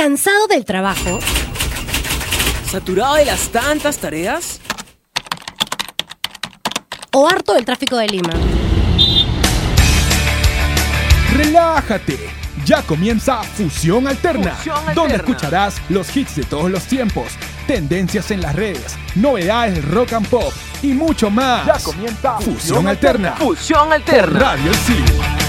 ¿Cansado del trabajo? ¿Saturado de las tantas tareas? ¿O harto del tráfico de Lima? Relájate. Ya comienza Fusión Alterna, Fusión Alterna. donde escucharás los hits de todos los tiempos, tendencias en las redes, novedades del rock and pop y mucho más. Ya comienza Fusión Alterna. Fusión Alterna. Radio El Siglo.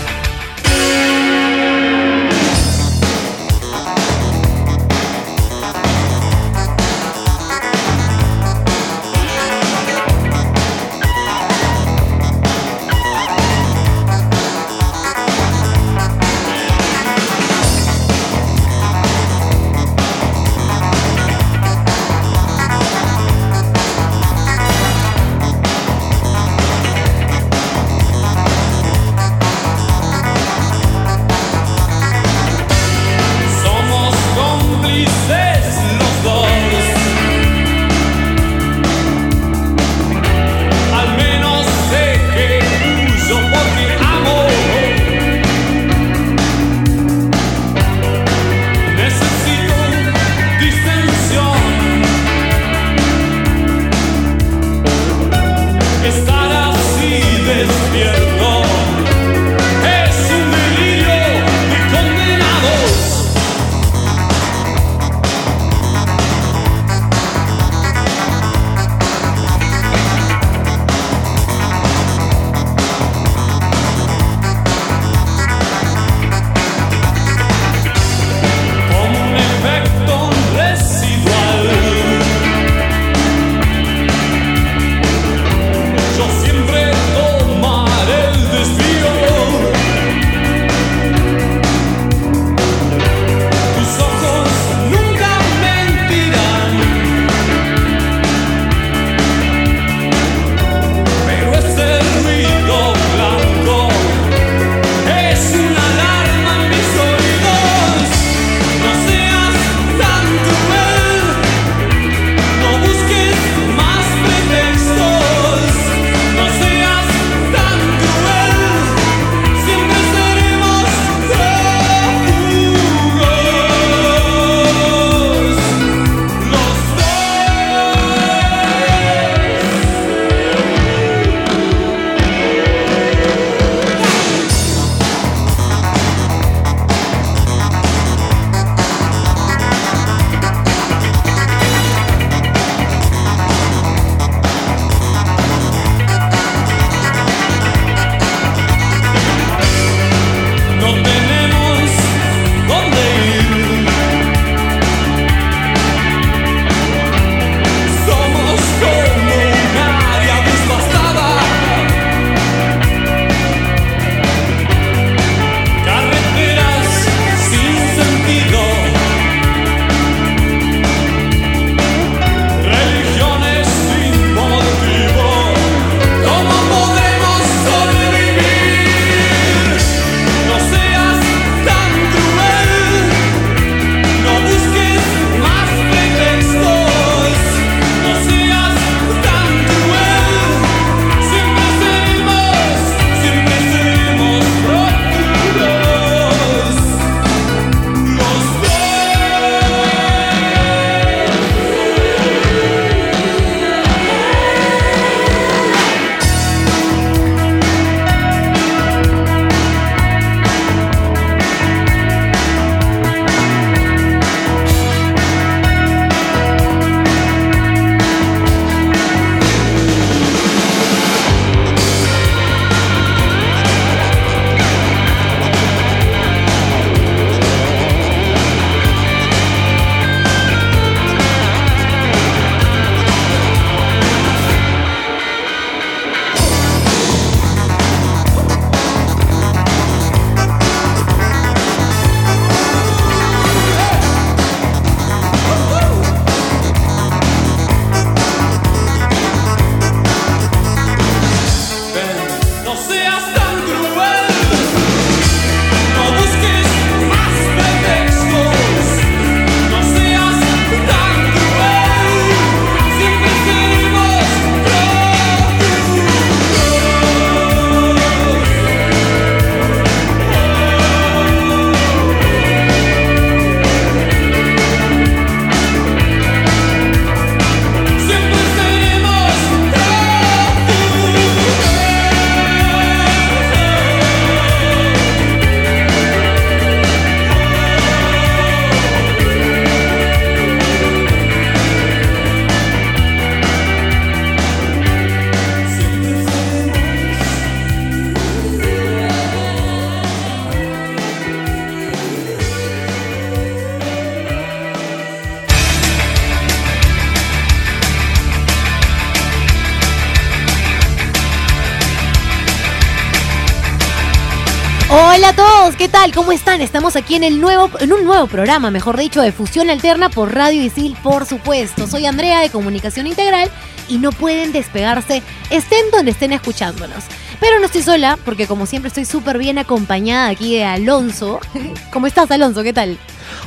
¿Cómo están? Estamos aquí en el nuevo, en un nuevo programa, mejor dicho, de Fusión Alterna por Radio Isil, por supuesto. Soy Andrea de Comunicación Integral y no pueden despegarse, estén donde estén escuchándonos. Pero no estoy sola, porque como siempre estoy súper bien acompañada aquí de Alonso. ¿Cómo estás, Alonso? ¿Qué tal?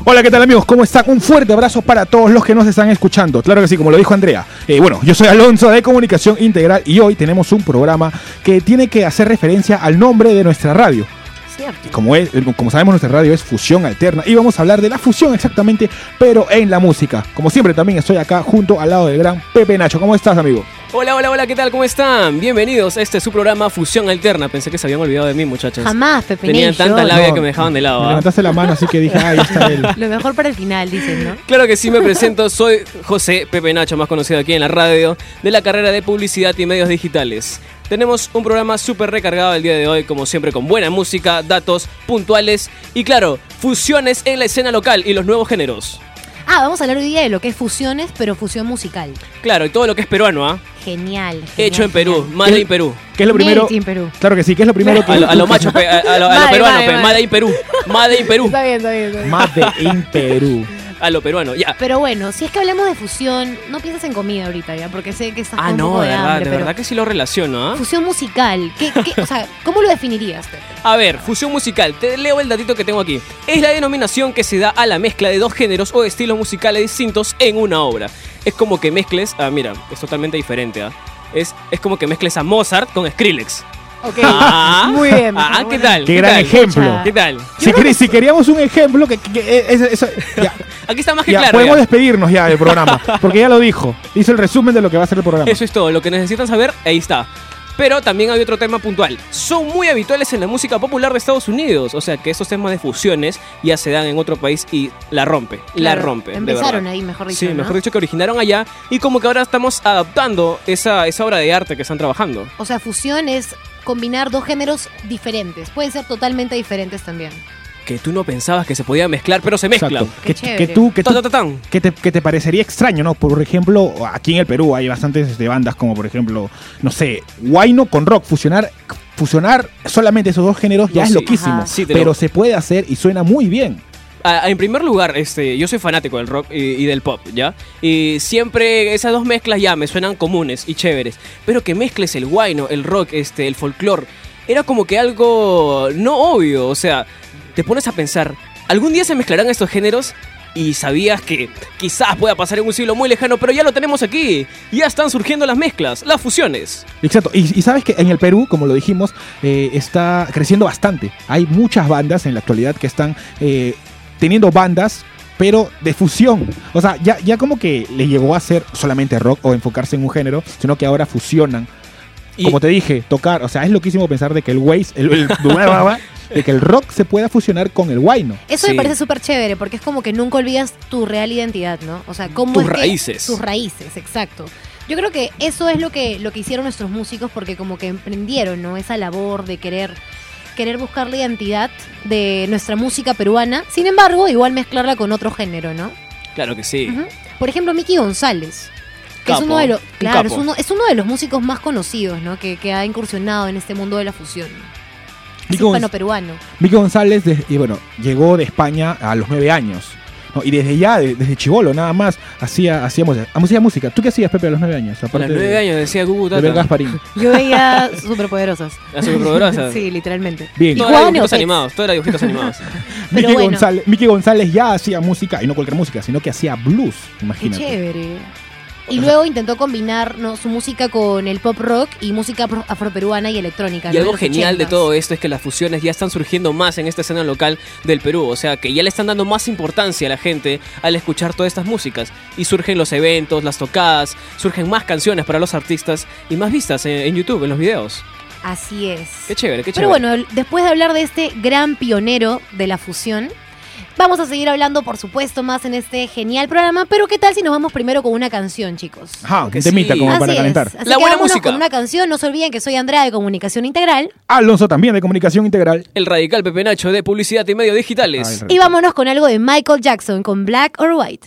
Hola, ¿qué tal amigos? ¿Cómo están? Un fuerte abrazo para todos los que nos están escuchando. Claro que sí, como lo dijo Andrea. Eh, bueno, yo soy Alonso de Comunicación Integral y hoy tenemos un programa que tiene que hacer referencia al nombre de nuestra radio. Como, es, como sabemos, nuestra radio es fusión alterna y vamos a hablar de la fusión exactamente, pero en la música. Como siempre, también estoy acá junto al lado del gran Pepe Nacho. ¿Cómo estás, amigo? Hola, hola, hola, ¿qué tal? ¿Cómo están? Bienvenidos a este su programa Fusión Alterna. Pensé que se habían olvidado de mí, muchachos. Jamás, Pepe Tenían Nation. tanta labia No, que me dejaban de lado. Me ¿ah? levantaste la mano, así que dije, ahí está él. Lo mejor para el final, dicen, ¿no? Claro que sí, me presento. Soy José Pepe Nacho, más conocido aquí en la radio, de la carrera de Publicidad y Medios Digitales. Tenemos un programa súper recargado el día de hoy, como siempre, con buena música, datos puntuales y, claro, fusiones en la escena local y los nuevos géneros. Ah, vamos a hablar hoy día de lo que es fusiones, pero fusión musical. Claro, y todo lo que es peruano, ¿ah? Genial. genial, Hecho en Perú, genial. Made in Perú. ¿Qué es lo primero? Made in Perú. Claro que sí, ¿qué es lo primero que... A lo, a lo macho, pe- a, a. Made in Perú. Made in Perú. Está bien, está bien, está bien. Made in Perú. A lo peruano, ya. Pero bueno, si es que hablamos de fusión, no piensas en comida ahorita ya, porque sé que estás Ah, con un no, poco de de verdad, hambre, de pero verdad que sí lo relaciono, ¿ah? fusión musical, ¿qué, qué- o sea, ¿cómo lo definirías? Pepe? A ver, fusión musical, te leo el datito que tengo aquí. Es la denominación que se da a la mezcla de dos géneros o estilos musicales distintos en una obra. Es como que mezcles, ah, mira, es totalmente diferente, ¿ah? Es, es como que mezcles a Mozart con Skrillex. Ok, Ah, muy bien. Ah, ¿qué tal? Qué ¿Qué gran tal? ejemplo. ¿Qué tal? Si, si queríamos un ejemplo, que, que- que- eso- eso- ya, Aquí está más que ya, claro. podemos ya. despedirnos ya del programa, porque ya lo dijo. Hizo el resumen de lo que va a ser el programa. Eso es todo, lo que necesitan saber, ahí está. Pero también hay otro tema puntual. Son muy habituales en la música popular de Estados Unidos. O sea que esos temas de fusiones ya se dan en otro país y la rompe. la Claro, rompe. de Empezaron verdad. ahí, mejor dicho. Sí, ¿no? mejor dicho que originaron allá y como que ahora estamos adaptando esa, esa obra de arte que están trabajando. O sea, fusión es combinar dos géneros diferentes. Pueden ser totalmente diferentes también. Que tú no pensabas que se podía mezclar, pero se mezclan. Exacto. Qué Que, chévere. que tú, que, tú- Ta, ta, ta, tan. que te, que te parecería extraño, ¿no? Por ejemplo, aquí en el Perú hay bastantes este, bandas como, por ejemplo, no sé, Guayno con rock. Fusionar, fusionar solamente esos dos géneros ya No, es sí. loquísimo. Sí, lo- pero se puede hacer y suena muy bien. En primer lugar, este, yo soy fanático del rock y, del pop, ¿ya? Y siempre esas dos mezclas ya me suenan comunes y chéveres. Pero que mezcles el guayno, el rock, este, el folclore, era como que algo no obvio. O sea, te pones a pensar, ¿algún día se mezclarán estos géneros? Y sabías que quizás pueda pasar en un siglo muy lejano, pero ya lo tenemos aquí. Ya están surgiendo las mezclas, las fusiones. Exacto. Y, y sabes que en el Perú, como lo dijimos, eh, está creciendo bastante. Hay muchas bandas en la actualidad que están eh, teniendo bandas, pero de fusión. O sea, ya, ya como que le llegó a ser solamente rock o enfocarse en un género, sino que ahora fusionan. Y Como te dije, tocar. O sea, es loquísimo pensar de que el Waze, el, el- de que el rock se pueda fusionar con el guayno. Eso Sí. me parece súper chévere porque es como que nunca olvidas tu real identidad, ¿no? O sea, cómo Tus es que- raíces. tus raíces, exacto. Yo creo que eso es lo que, lo que hicieron nuestros músicos porque como que emprendieron, ¿no? Esa labor de querer, querer buscar la identidad de nuestra música peruana. Sin embargo, igual mezclarla con otro género, ¿no? claro que sí. Por ejemplo, Mickey González. Que es uno de los, un claro, es uno, es uno de los músicos más conocidos, ¿no? Que, que ha incursionado en este mundo de la fusión. Gonz- hispano-peruano. Miki González, de- y bueno, llegó de España a los nueve años. ¿No? Y desde ya, de- desde chivolo, nada más, hacía, hacíamos, hacía música. ¿Tú qué hacías, Pepe, a los nueve años? A Aparte los nueve de, años decía Gugu de ver Tata. Gasparín. Yo veía superpoderosas. Las superpoderosas. Sí, literalmente. Bien. Y Todo era dibujitos animados, todo era dibujitos animados. Bueno. González, Miki González ya hacía música, y no cualquier música, sino que hacía blues, Qué imagínate. chévere. Y luego intentó combinar ¿no? su música con el pop rock y música afro- afroperuana y electrónica. Y ¿no? algo genial de 80s. todo esto es que las fusiones ya están surgiendo más en esta escena local del Perú. O sea, que ya le están dando más importancia a la gente al escuchar todas estas músicas. Y surgen los eventos, las tocadas, surgen más canciones para los artistas y más vistas en, en YouTube, en los videos. Así es. Qué chévere, qué Pero chévere. bueno, después de hablar de este gran pionero de la fusión, vamos a seguir hablando, por supuesto, más en este genial programa. Pero ¿qué tal si nos vamos primero con una canción, chicos? Ajá, Que temita sí. como Así para es. calentar. Así La que buena vámonos música. con una canción. No se olviden que soy Andrea de Comunicación Integral. Alonso también de Comunicación Integral. El radical Pepe Nacho de Publicidad y Medios Digitales. Ay, Y vámonos con algo de Michael Jackson con Black or White.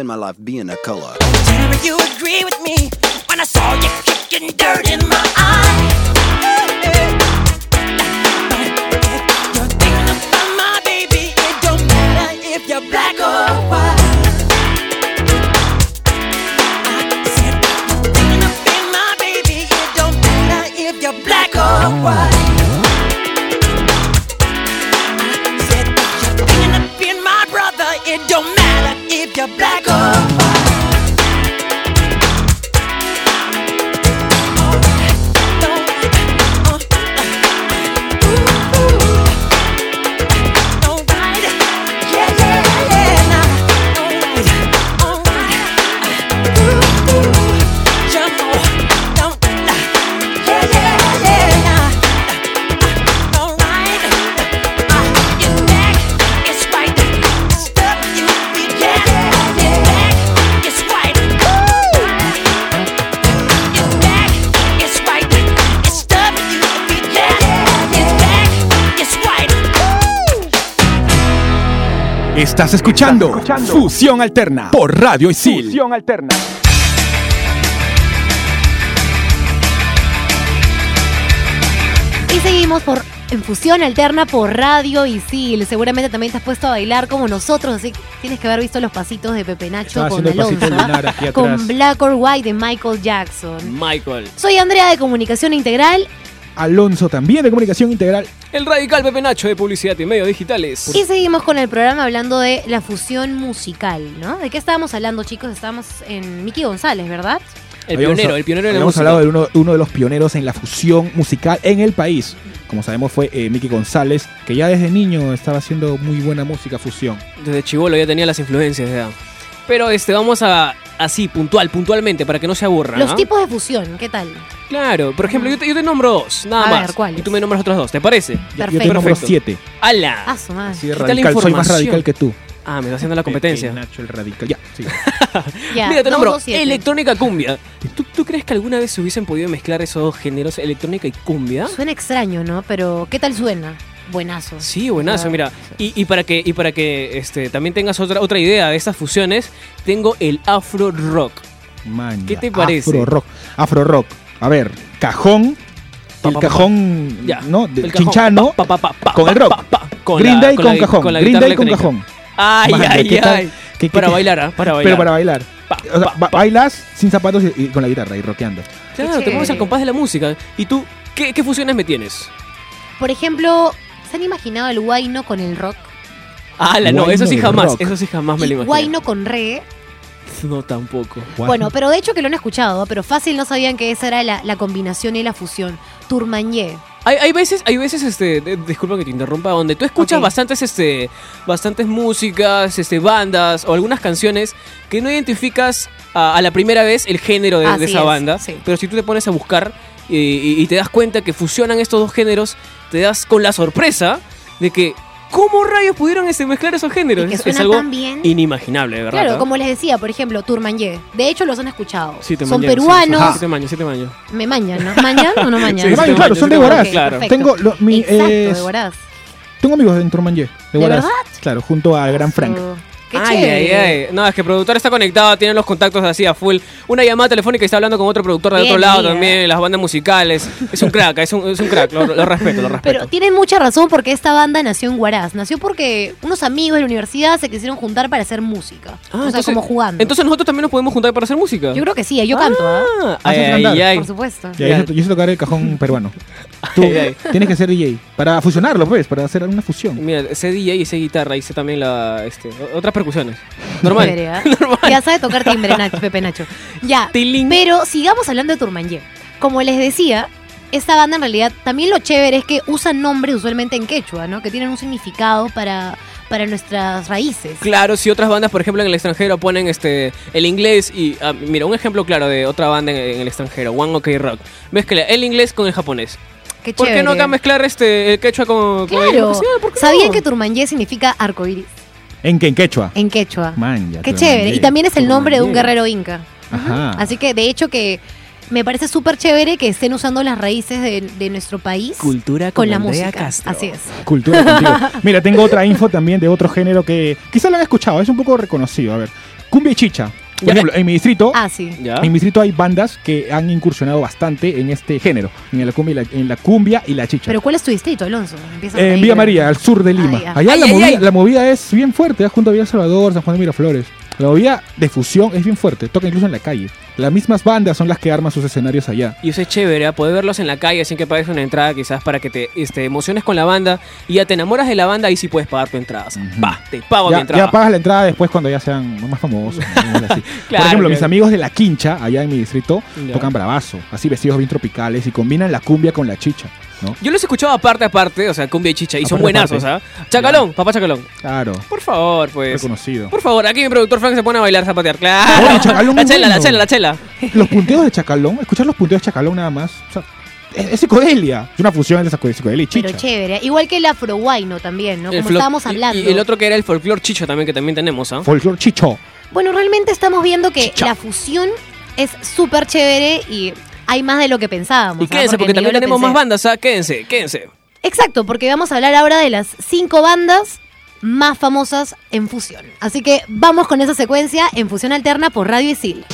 Spend my life being a color. Tell me you agree with me when I saw you kicking dirt in my eye. But if you're thinking of being my baby, it don't matter if you're Estás escuchando, Fusión Alterna por Radio Isil. Fusión alterna. Y seguimos por en fusión alterna por Radio Isil. Seguramente también te has puesto a bailar como nosotros, así que tienes que haber visto los pasitos de Pepe Nacho Estaba con Alonso, ¿ah? lunar con Black or White de Michael Jackson. Michael. Soy Andrea de Comunicación Integral Alonso también de Comunicación Integral. El radical Pepe Nacho de publicidad y medios digitales. y seguimos con el programa hablando de la fusión musical, ¿no? ¿De qué estábamos hablando, chicos? Estábamos en Miki González, ¿verdad? El Habíamos pionero, el pionero de la música. hablado de uno, uno de los pioneros en la fusión musical en el país. Como sabemos fue eh, Miki González, que ya desde niño estaba haciendo muy buena música fusión. Desde chivolo ya tenía las influencias ya. Pero este, vamos a así, puntual, puntualmente, para que no se aburra. Los ¿no? tipos de fusión, ¿qué tal? Claro, por ejemplo, yo te, yo te nombro dos, nada A más. ver, ¿cuáles? Y tú me nombras otros dos, ¿te parece? Ya- Yo Perfecto. te nombro Perfecto. siete. ¡Hala! Ah, su madre. Así de ¿Qué tal la radical. Soy más información? radical que tú. Ah, me está haciendo la competencia. Nacho el radical. Ya, sí. Ya, Mira, te dos, nombro dos, siete. electrónica cumbia. ¿Tú, tú crees que alguna vez se hubiesen podido mezclar esos dos géneros, electrónica y cumbia? Suena extraño, ¿no? Pero ¿qué tal suena? Buenazo. Sí, buenazo, Ah, mira. Y, y para que, y para que este, también tengas otra, otra idea de estas fusiones, tengo el afro rock. Man, ¿Qué te parece? Afro rock. Afro rock. A ver, cajón. Pa, El pa, cachón, Ya. ¿no? De El cajón. chinchano. Con el rock. pa, pa, con Green la- Day con con cajón. con la Green guitarra Day con cajón. Ay, Man, ay, ay. ¿Qué- qué- para qué- bailar, ¿ah? Para bailar. Pero para bailar. Pa, O sea, pa, ba- pa. bailas sin zapatos y, y con la guitarra y rockeando. Claro, Qué te pones al compás de la música. ¿Y tú qué, qué fusiones me tienes? Por ejemplo, ¿se han imaginado el guayno con el rock? Ah, no, eso sí jamás. rock. Eso sí jamás me lo imagino. guayno con reggae. No, tampoco. Bueno, pero de hecho que lo han escuchado, pero fácil no sabían que esa era la, la combinación y la fusión. Turmañé. Hay, hay veces, hay veces, este, de- disculpa que te interrumpa, donde tú escuchas bastantes, este, bastantes músicas, este, bandas o algunas canciones que no identificas a, a la primera vez el género de, esa es, banda. sí. Pero si tú te pones a buscar y, y- y te das cuenta que fusionan estos dos géneros, te das con la sorpresa de que ¿cómo rayos pudieron mezclar esos géneros? Y que Es- es, suena algo tan bien. inimaginable, de verdad. Claro, como les decía, por ejemplo, Turmañé. De hecho, los han escuchado. Sí, te Son mañan, peruanos. Sí, sí, te mañan, te mañan. Me mañan, ¿no? ¿Mañan o no mañan? Sí, Claro, son de Huaraz. claro. Tengo, lo- mi, Exacto, es- de Huaraz. tengo amigos en Turmañé, de ¿De Huaraz. verdad? Claro, junto al gran Frank. Qué ay, ay, ay. No, es que el productor está conectado, tiene los contactos así a full. Una llamada telefónica y está hablando con otro productor de Bien, otro lado también, las bandas musicales. Es un crack, es un, es un crack, lo, lo respeto, lo respeto. Pero tienen mucha razón porque esta banda nació en Huaraz. Nació porque unos amigos de la universidad se quisieron juntar para hacer música. Ah, o sea, entonces- como jugando. Entonces nosotros también nos podemos juntar para hacer música. yo creo que sí, yo canto, ¿ah? Ah, Haces ay, cantar. ay, ay. Por supuesto. Ya, yo, yo sé tocar el cajón peruano. Tú Ay, ay. tienes que ser DJ. Para fusionarlo, pues, para hacer una fusión. Mira, sé DJ y sé guitarra y sé también la, este, otras percusiones. Normal. ¿ah? Normal. Ya sabe tocar timbre, Nacho, Pepe Nacho. Ya. Tiling. Pero sigamos hablando de Turmanyé. Como les decía, esta banda en realidad también lo chévere es que usan nombres usualmente en quechua, ¿no? Que tienen un significado para, para nuestras raíces. Claro, si otras bandas, por ejemplo, en el extranjero ponen este el inglés y ah, mira, un ejemplo claro de otra banda en, en el extranjero, One OK Rock. Mezcla el inglés con el japonés. Qué ¿Por qué no acá mezclar este el quechua con, con el Claro. ¿por qué ¿Sabían no? que Turmanyé significa arcoíris ¿En qué? En quechua. en quechua? Man, ya Qué chévere. mandé. Y también es el nombre de un guerrero inca. Ajá. Así que de hecho que me parece súper chévere que estén usando las raíces de, de nuestro país Cultura con con la Andrea música. Castro. Así es. Cultura contigo. Mira, tengo otra info también de otro género que quizá lo han escuchado, es un poco reconocido. A ver, cumbia y chicha. Por Ya. ejemplo, en mi distrito, Ah, sí. En mi distrito hay bandas que han incursionado bastante en este género, en la cumbia y la, en la, cumbia y la chicha. Pero ¿cuál es tu distrito, Alonso? En Villa. María, al sur de Lima. Ah. Allá Ay, la, ay, movida, ay. la movida es bien fuerte, ¿eh? junto a Villa Salvador, San Juan de Miraflores. La movida de fusión es bien fuerte, toca incluso en la calle. Las mismas bandas son las que arman sus escenarios allá. Y eso es chévere, ¿ah? poder verlos en la calle sin que pagues una entrada quizás para que te este, emociones con la banda y ya te enamoras de la banda y sí puedes pagar tu entrada. Sea, Ujú. Va, te pago mi Ya, entrada. ya pagas la entrada después cuando ya sean más famosos. Por ejemplo, mis amigos de La Quincha, allá en mi distrito, Ya. tocan bravazo, así vestidos bien tropicales y combinan la cumbia con la chicha, ¿no? Yo los he escuchado aparte, aparte, o sea, cumbia y chicha, y son buenazos, ¿ah? Chacalón, papá Chacalón. Claro, Por favor, pues. reconocido. Por favor, aquí mi productor Frank se pone a bailar zapatear. Claro. Oye, Chacalón la chela, la chela, la chela. Los punteos de Chacalón, escuchar los punteos de Chacalón nada más, o sea, es, psicodelia. Es una fusión de psicodelia y chicha. Pero chévere. Igual que el afroguayno también, ¿no? El Como estábamos hablando. Y, el otro que era el folclore chicho también, que también tenemos, ¿ah? Folklore chicho. Bueno, realmente estamos viendo que Chicha. la fusión es súper chévere y hay más de lo que pensábamos. Y quédense, porque también tenemos más bandas, ¿ah? Quédense, quédense. Exacto, porque vamos a hablar ahora de las cinco bandas más famosas en fusión. Así que vamos con esa secuencia en fusión alterna por Radio Isil.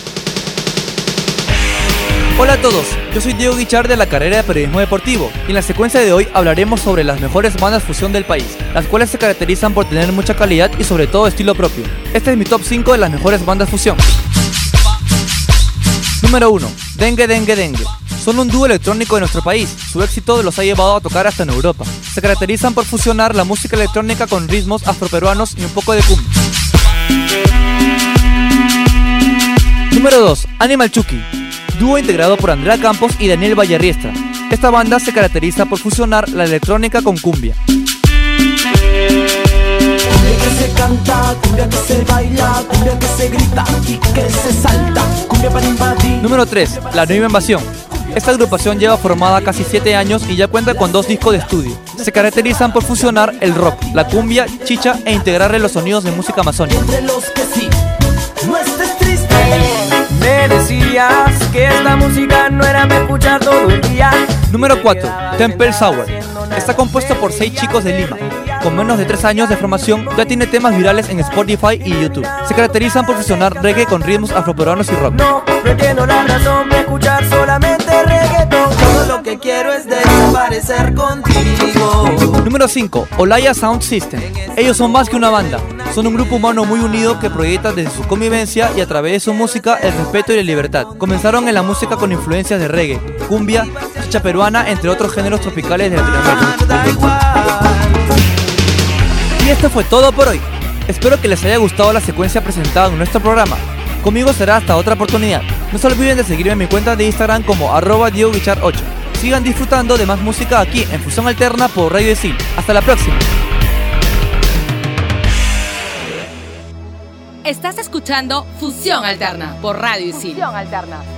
Hola a todos, yo soy Diego Guichard de la carrera de Periodismo Deportivo y en la secuencia de hoy hablaremos sobre las mejores bandas fusión del país, las cuales se caracterizan por tener mucha calidad y sobre todo estilo propio. Este es mi top 5 de las mejores bandas fusión. Número 1. Dengue Dengue Dengue. Son un dúo electrónico de nuestro país. Su éxito los ha llevado a tocar hasta en Europa. Se caracterizan por fusionar la música electrónica con ritmos afroperuanos y un poco de cumbia. Número 2. Animal Chucky. Dúo integrado por Andrea Campos y Daniel Vallarriestra. Esta banda se caracteriza por fusionar la electrónica con cumbia. Cumbia que se canta, cumbia que se baila, cumbia que se grita y que se salta, cumbia para invadir. Número 3. La Nueva Invasión. Esta agrupación lleva formada casi 7 años y ya cuenta con dos discos de estudio. Se caracterizan por fusionar el rock, la cumbia, chicha e integrarle los sonidos de música amazónica. Entre los que sí, no estés triste. Me decías que esta música no era para escuchar todo el día. Número 4. Temple Sour. Está compuesto por 6 chicos de Lima. Con menos de 3 años de formación, ya tiene temas virales en Spotify y YouTube. Se caracterizan por fusionar reggae con ritmos afroperuanos y rock. No, no la razón de escuchar solamente reggaeton. Todo lo que quiero es desaparecer contigo. Número 5. Olaya Sound System. Ellos son más que una banda. Son un grupo humano muy unido que proyecta desde su convivencia y a través de su música el respeto y la libertad. Comenzaron en la música con influencias de reggae, cumbia, chicha peruana, entre otros géneros tropicales de Latinoamérica. Y esto fue todo por hoy. Espero que les haya gustado la secuencia presentada en nuestro programa. Conmigo será hasta otra oportunidad. No se olviden de seguirme en mi cuenta de Instagram como arroba DiegoGuichard8. Sigan disfrutando de más música aquí en Fusión Alterna por Radio Sil. Hasta la próxima. Estás escuchando Fusión Alterna por Radio Isil. Alterna.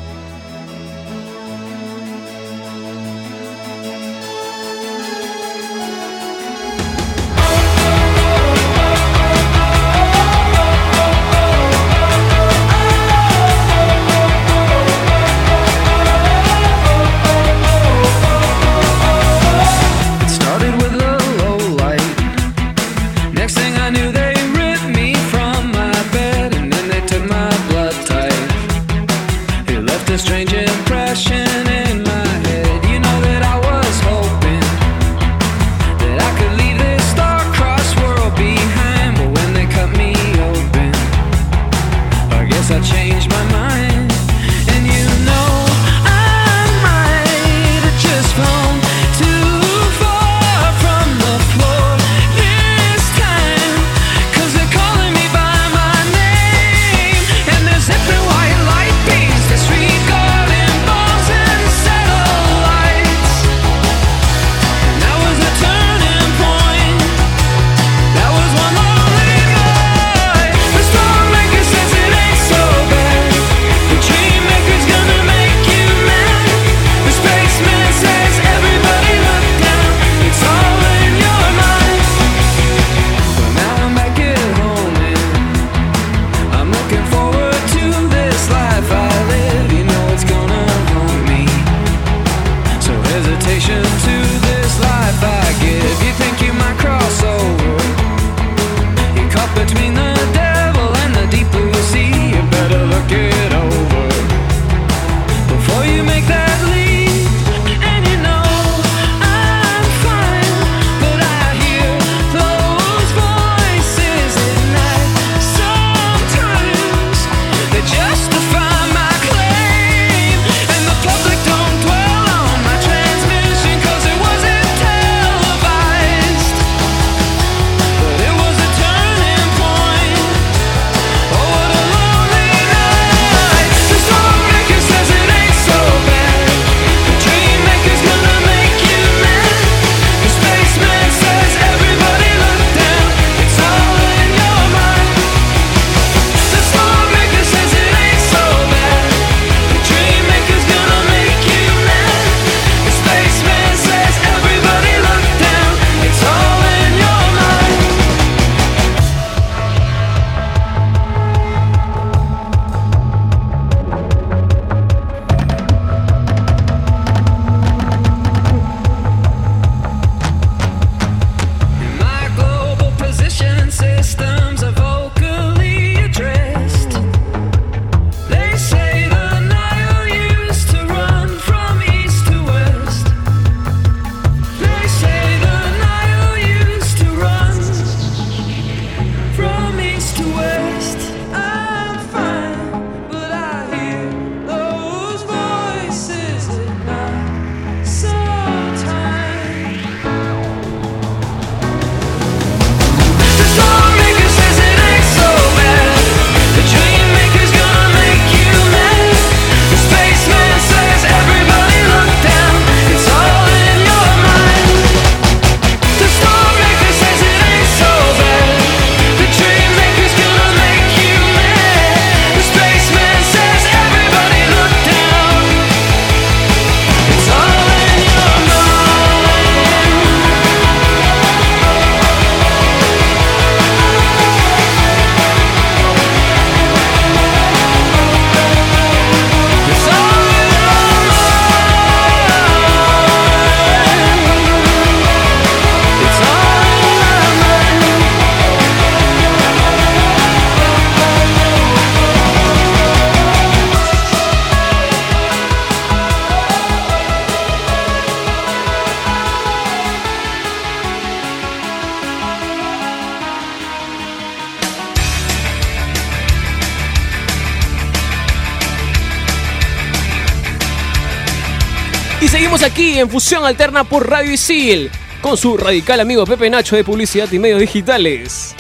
Aquí en Fusión Alterna por Radio Isil, con su radical amigo Pepe Nacho de Publicidad y Medios Digitales.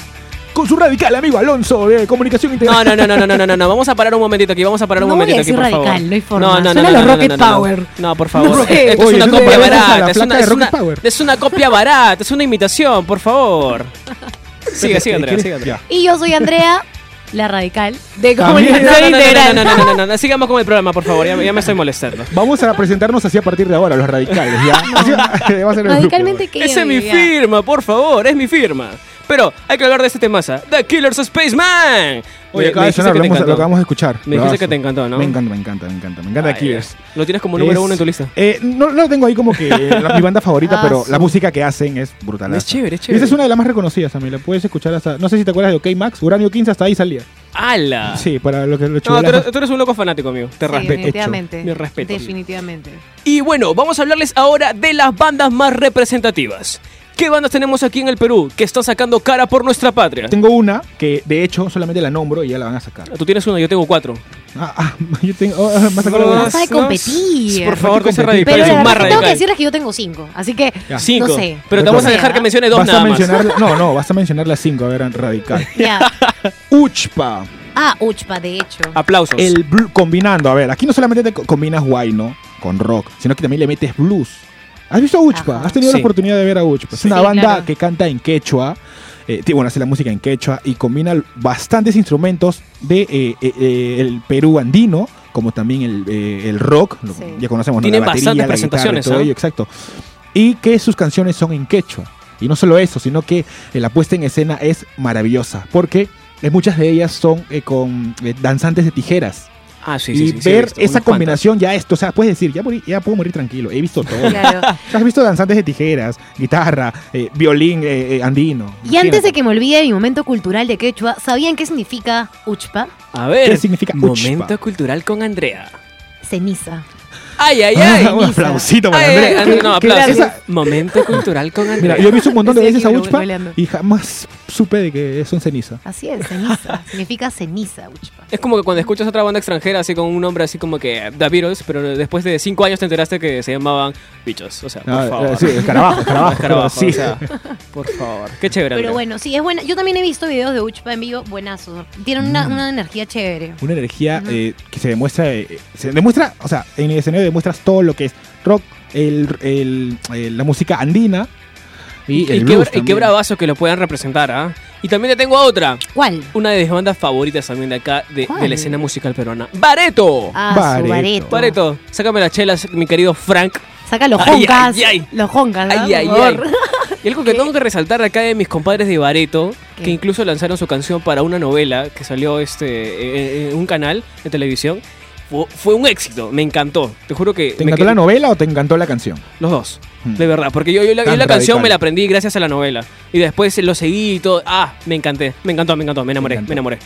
Con su radical amigo Alonso de Comunicación No, Integral. no, no, no, no, no, no, no, vamos a parar un momentito aquí, vamos a parar un No momentito aquí, por radical, favor. no hay forma. No, no, no, Suena no, los no, Rocket no, no, no. Power. No, por favor. No sé. Esto es Oye, una tú te copia barata, es una, es, Rocket una, es una copia barata, es una imitación, por favor. Sigue, sigue, Andrea, sigue, Andrea. Y yo soy Andrea, la radical de comunicación No, no, no, no, integral. no, no, no, no, no, no, sigamos con el programa, por favor, ya, me- ya me estoy molestando. Vamos a presentarnos así a partir de ahora, los radicales, ¿ya? Así va- va a ser el Radicalmente grupo. que Esa es mi firma, por favor, es mi firma. Pero hay que hablar de este temaza, The Killers of Spaceman. Oye, acaba me de dijiste sonar, que lo, te acabamos de escuchar. Me dijiste que te encantó, ¿no? Me encanta, me encanta, me encanta. Me encanta Ay, The Killers. Lo tienes como número Es- uno en tu lista. Eh, no, no lo tengo ahí como que la- mi banda favorita, Ah, pero su- la música que hacen es brutal. Es chévere, es Y chévere. esa es una de las más reconocidas también. La puedes escuchar hasta. No sé si te acuerdas de OK Max. Uranio 15 hasta ahí salía. ¡Hala! Sí, para lo que lo No, tú eres, tú eres un loco fanático, amigo. Te Sí, respeto. definitivamente. Mi respeto. Definitivamente. Y bueno, vamos a hablarles ahora de las bandas más representativas. ¿Qué bandas tenemos aquí en el Perú que están sacando cara por nuestra patria? Tengo una que de hecho solamente la nombro y ya la van a sacar. Tú tienes una, yo tengo cuatro. Ah, ah, yo tengo. oh, sacado No, de no, competir. Por favor, que sea competir. radical, Pero es la más que tengo que radical. decirles que yo tengo cinco. Así que Ya. Cinco. no sé. Pero te vamos a No dejar que mencione dos Vas nada a más. mencionar. No, no, vas a mencionar las cinco, a ver, radical. Ya. Uchpa. Ah, Uchpa, de hecho. Aplausos. El combinando, a ver, aquí no solamente te co- combinas guay, ¿no? Con rock, sino que también le metes blues. ¿Has visto a Uchpa? Ajá. ¿Has tenido Sí. la oportunidad de ver a Uchpa? Es una banda claro. que canta en quechua. eh, bueno, hace la música en quechua y combina bastantes instrumentos de eh, eh, eh, el Perú andino, como también el, eh, el rock. lo- Sí. Ya conocemos ¿no? La batería, bastantes la guitarra, presentaciones, todo ¿ah? ello, exacto. Y que sus canciones son en quechua. Y no solo eso, sino que eh, la puesta en escena es maravillosa, porque eh, muchas de ellas son eh, con eh, danzantes de tijeras Ah, sí, y sí, sí, ver esa combinación ya esto, o sea, puedes decir, ya, morí- ya puedo morir tranquilo, he visto todo. Claro. Has visto danzantes de tijeras, guitarra, eh, violín eh, eh, andino. Y antes de que me olvide mi momento cultural de quechua, ¿sabían qué significa Uchpa? A ver, ¿Qué significa momento Uchpa? cultural con Andrea. Ceniza. Ay, ay, ay. Ah, un aplausito para Andrea. ay, ¿Qué- no, aplausos. esa- Momento cultural con Andrea. Mira, yo he visto un montón de veces a Uchpa y jamás supe de que son ceniza. Así es, ceniza. significa ceniza, Uchpa. Es como que cuando escuchas otra banda extranjera así con un nombre así como que The Beatles, pero después de cinco años te enteraste que se llamaban Bichos. O sea, por Ah, favor. eh, sí, escarabajo, escarabajo, Escarabajo, sí. o sea, por favor. Qué chévere. Pero bueno, sí, es buena. Yo también he visto videos de Uchpa en vivo, buenazo. Tienen una, Mm. una energía chévere. Una energía eh, que se demuestra, eh, se demuestra, o sea, en el escenario demuestras todo lo que es rock, el, el- el- la música andina y, Y, el qué, y qué que lo puedan representar, ¿ah? Y también te tengo a otra. ¿Cuál? Una de mis bandas favoritas también de acá, de, la escena musical peruana. ¡Bareto! Ah, Bareto. bareto. Bareto, sácame las chelas, mi querido Frank. Saca los Ay, joncas. ay, ay. Los joncas, ¿no? Ay, ay, ay. Y algo que tengo que resaltar acá de mis compadres de Bareto, ¿Qué? que incluso lanzaron su canción para una novela que salió este en un canal de televisión. Fue, fue un éxito, me encantó. Te juro que. ¿Te encantó la novela o te encantó la canción? Los dos. Hmm. De verdad, porque yo, yo la, yo canción me la aprendí gracias a la novela. Y después lo seguí y todo. Ah, me encanté. Me encantó, me encantó. Me enamoré, me enamoré.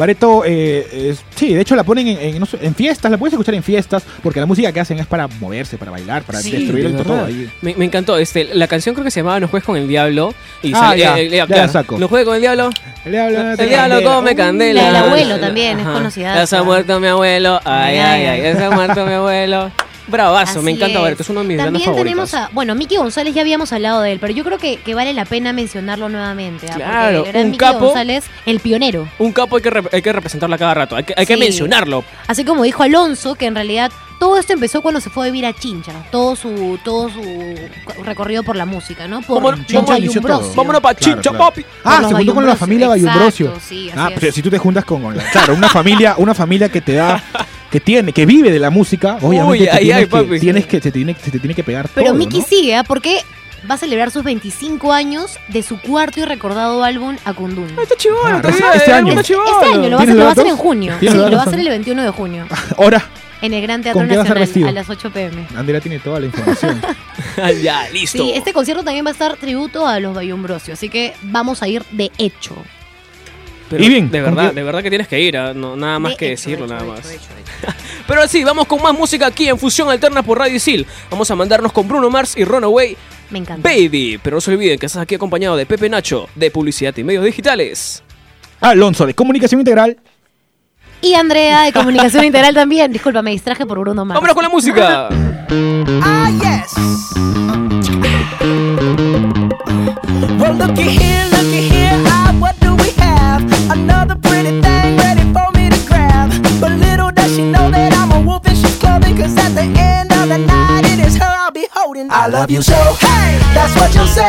Bareto, eh, es- sí, de hecho la ponen en, en- no sé, en fiestas, la puedes escuchar en fiestas, porque la música que hacen es para moverse, para bailar, para Sí, destruir de el todo ahí. Me, me encantó. Este, la canción creo que se llamaba No juegues con el diablo. Y Ah, sale- ya, eh, eh, ya claro, la saco. No juegues con el diablo. El diablo, no El diablo candela. come Uh, candela. La del abuelo también, es Ajá. conocida Ya se ha muerto mi abuelo. Ay, ay, Ay, ay. ay. Ya se ha muerto mi abuelo. Bravazo, me encanta es. ver, que es uno de mis También favoritas. tenemos a. Bueno, Miki González ya habíamos hablado de él, pero yo creo que, que vale la pena mencionarlo nuevamente. ¿ah? Porque Claro, el gran un Miki capo. González, el pionero. Un capo hay que, rep- hay que representarlo a cada rato. Hay que, hay que Sí. mencionarlo. Así como dijo Alonso, que en realidad todo esto empezó cuando se fue a vivir a Chincha. Todo su, todo su recorrido por la música, ¿no? Por Vámonos, Chincha inició todo. Vámonos para Claro, Chincha, claro. papi. Ah, se juntó con la Bayumbrosio, familia exacto, Bayumbrosio. sí, así ah, es. pero si tú te juntas con con la, claro, una familia, una familia que te da, que tiene, que vive de la música, obviamente Uy, te ay, tienes ay, que- papi. tienes que, se, tiene, se te tiene que pegar Pero todo, Miki ¿no? sigue, ¿ah? Porque va a celebrar sus 25 años de su cuarto y recordado álbum Akundun. Está chivolo, Ah, todavía, este eh, año. está Este año lo va, a ¿Tienes hacer, lo va a hacer datos? en junio. Sí, ¿Tienes lo va a datos? hacer el 21 de junio. Ahora, En el Gran Teatro ¿Con qué va a estar Nacional vestido? a las 8 pm. Andrea tiene toda la información. ya, listo. Sí, este concierto también va a estar tributo a los Bayumbrosio, así que vamos a ir de hecho. Pero Y bien, de ¿con verdad, de verdad que tienes que ir, ¿ah? no, nada más De que hecho, decirlo, hecho, nada más. hecho, de hecho. Pero sí, vamos con más música aquí en Fusión Alterna por Radio Isil. Vamos a mandarnos con Bruno Mars y Runaway Me encanta. Baby. Pero no se olviden que estás aquí acompañado de Pepe Nacho, de Publicidad y Medios Digitales. Alonso, de Comunicación Integral. Y Andrea de Comunicación Integral también. Disculpa, me distraje por Bruno Mars. ¡Vámonos con la música! Ah, yes. Well, looky here, looky here. But little does she know that I'm a wolf and she's clothing. Cause at the end of the night, it is her I'll be holding. I love you so. Hey, that's what you'll say.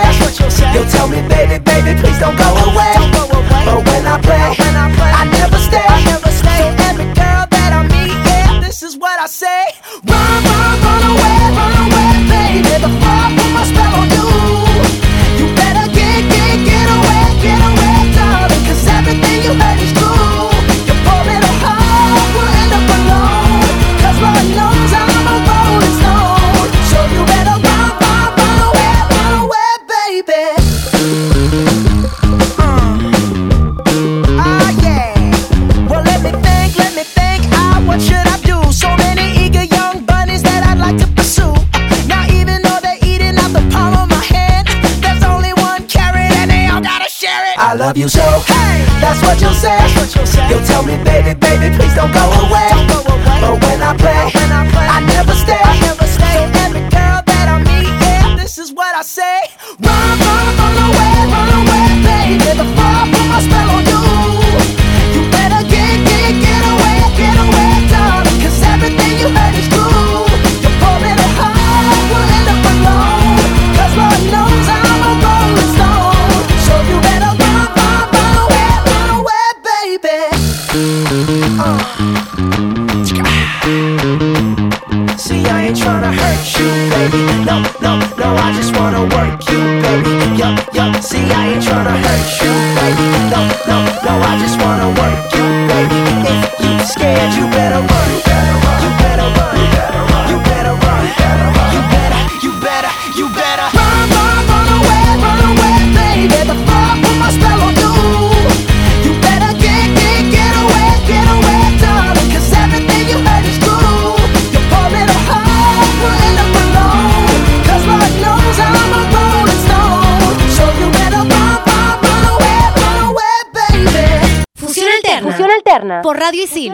You'll tell me, baby, baby, please don't go away. Don't go away. But when I play, I never stay. So every girl that I meet, yeah, this is what I say. Run, run, run away, run away, baby. Isil.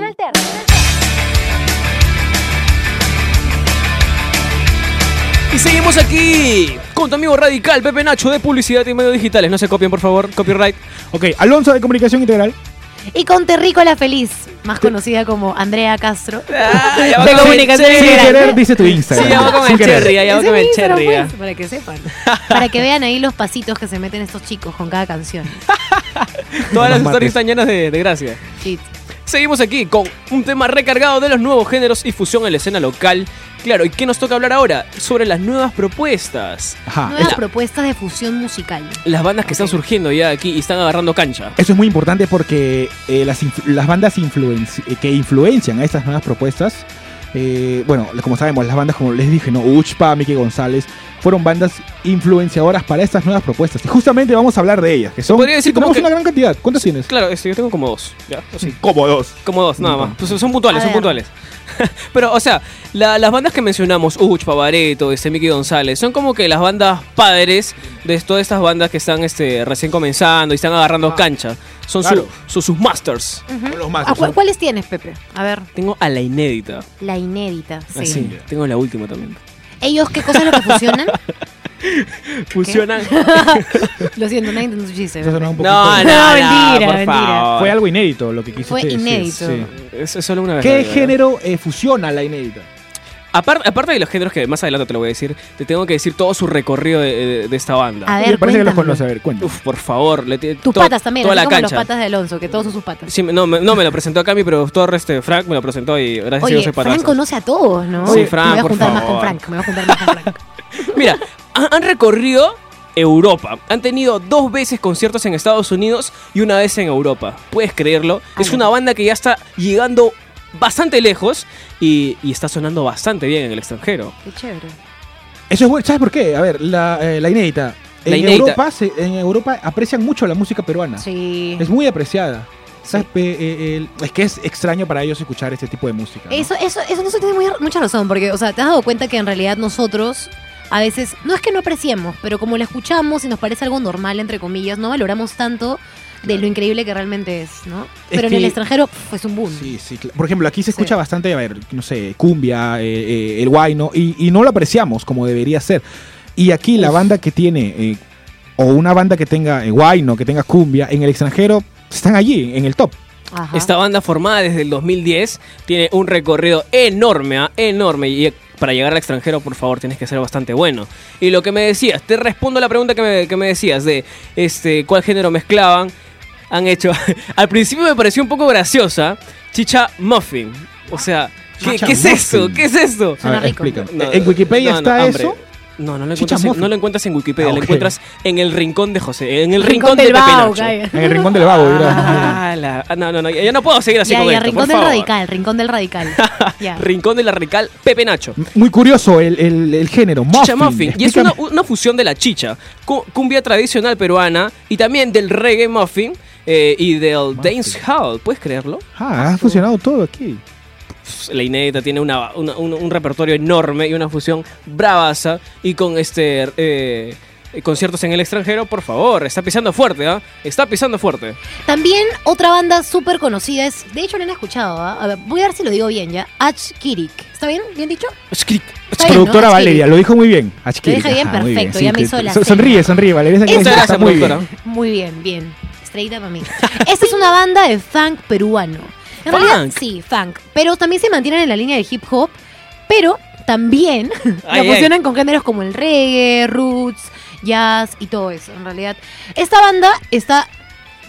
Y seguimos aquí con tu amigo radical Pepe Nacho de Publicidad y Medios Digitales. No se copien, por favor. Copyright. Ok, Alonso de Comunicación Integral. Y con Terrícola Feliz, más conocida como Andrea Castro. Ah, ya de comunicación Sin integral. querer, dice tu Instagram. Sí, ya va con Sin el querer. cherry, ya va Ese con el cherry. ya. pues, para que sepan. Para que vean ahí los pasitos que se meten estos chicos con cada canción. Todas las mates. están llenas de, de gracia. Sí. Seguimos aquí con un tema recargado de los nuevos géneros y fusión en la escena local. Claro, ¿y qué nos toca hablar ahora? Sobre las nuevas propuestas. Ajá. Nuevas la- propuestas de fusión musical. Las bandas que están surgiendo ya aquí y están agarrando cancha. Eso es muy importante porque eh, las, las bandas influenci- eh, que influencian a estas nuevas propuestas, eh, bueno, como sabemos, las bandas como les dije, ¿no? Uchpa, Miki González, fueron bandas influenciadoras para estas nuevas propuestas. Y justamente vamos a hablar de ellas, que son podría decir como tenemos que- una gran cantidad. ¿Cuántas tienes? Claro, este, yo tengo como dos. ¿ya? O sí, Como dos. como dos, nada más. Pues son puntuales, son puntuales. Pero, o sea, la- las bandas que mencionamos, Uch, Pavareto, este Mickey González, son como que las bandas padres de todas estas bandas que están este, recién comenzando y están agarrando cancha. Son su- Claro. su- sus masters. Los. Ah, ¿cu- ¿Cuáles tienes, Pepe? A ver, Tengo a la inédita. la inédita. Sí. Así, tengo la última también. ¿Ellos qué cosa es lo que fusionan? Fusionan. Lo siento, nadie entendió su chiste. Eso sonaba un poquito- No, no, No, no, mentira, por mentira. favor. Fue algo inédito lo que quisiste Fue decir, inédito. sí. Es, es solo una vez. ¿Qué género eh, fusiona la inédita? Aparte, aparte de los géneros que más adelante te lo voy a decir, te tengo que decir todo su recorrido de, de- de esta banda. A Me ver, parece que los conoce. A ver, cuéntame. Uf, por favor. Le, Tus to- patas también, Toda así la como los patas de Alonso, que todos son sus patas. Sí, no, me- no me lo presentó a Cami, pero todo este Frank me lo presentó y gracias a Oye, Dios soy Frank conoce a todos, ¿no? Sí, Frank, Me voy a por juntar más con Frank, me voy a juntar más con Frank. Mira, han, han recorrido Europa. Han tenido dos veces conciertos en Estados Unidos y una vez en Europa. ¿Puedes creerlo? es Ay. una banda que ya está llegando bastante lejos y, y está sonando bastante bien en el extranjero. Qué chévere. Eso es bueno. ¿Sabes por qué? A ver, la, eh, la inédita. En, La inédita. Europa, se- en Europa aprecian mucho la música peruana. Sí. Es muy apreciada. ¿Sabes? Pe- eh, es que es extraño para ellos escuchar este tipo de música. ¿no? Eso, eso, eso no se tiene muy- mucha razón, porque, o sea, te has dado cuenta que en realidad nosotros a veces, no es que no apreciemos, pero como la escuchamos y nos parece algo normal, entre comillas, no valoramos tanto de lo increíble que realmente es, ¿no? Es Pero en el extranjero pf, es un boom. Sí, sí. Por ejemplo, aquí se escucha Sí. bastante, a ver, no sé, cumbia, eh, eh, el guayno, y, y no lo apreciamos como debería ser. Y aquí la banda que tiene, eh, o una banda que tenga eh, guayno, que tenga cumbia, en el extranjero, están allí, en el top. Ajá. Esta banda formada desde el 2010 tiene un recorrido enorme, ¿ah? enorme. Y para llegar al extranjero, por favor, tienes que ser bastante bueno. Y lo que me decías, te respondo a la pregunta que me, que me decías de este, cuál género mezclaban. Han hecho. al principio me pareció un poco graciosa. Chicha Muffin. O sea, ¿qué, qué es eso? ¿Qué es eso? A Suena ver, rico. explícame. No, ¿En Wikipedia no, no, está hambre. eso? No, no lo, encuentras en, no lo encuentras en Wikipedia, Ah, lo ok. encuentras en el rincón de José, en el Rincón rincón, de del Vago, Nacho. calla. En el rincón del vago, mira. Ah, la- no, no, no, ya no puedo seguir así Ya, con ya, esto, rincón por del favor. radical, rincón del radical. ya. Rincón de la Radical Pepe Nacho. Muy curioso el, el- el género, muffin. Chicha Muffin. Y es una, Explícame. una fusión de la chicha, cu- cumbia tradicional peruana y también del reggae muffin eh, y del dancehall. ¿Puedes creerlo? Ah, ha funcionado todo aquí. La Inédita tiene una, una- un, un repertorio enorme y una fusión bravaza y con este eh, conciertos en el extranjero, por favor, está pisando fuerte, ¿ah? Está pisando fuerte. También otra banda súper conocida es, de hecho no la han escuchado, ¿ah? A ver, voy a ver si lo digo bien ya. Kirik. ¿Está bien? ¿Bien dicho? Bien, Productora Valeria, lo dijo muy bien. Lo dije bien, Ajá, muy perfecto, ya me hizo la. Sonríe, sonríe, Valeria. esa está gracias, muy productora. bien. Muy bien, bien. Estrellita para mí. Esta es una banda de funk peruano. En realidad, sí, funk. Pero también se mantienen en la línea del hip hop, pero también Ay, lo fusionan con géneros como el reggae, roots, jazz y todo eso, en realidad. Esta banda está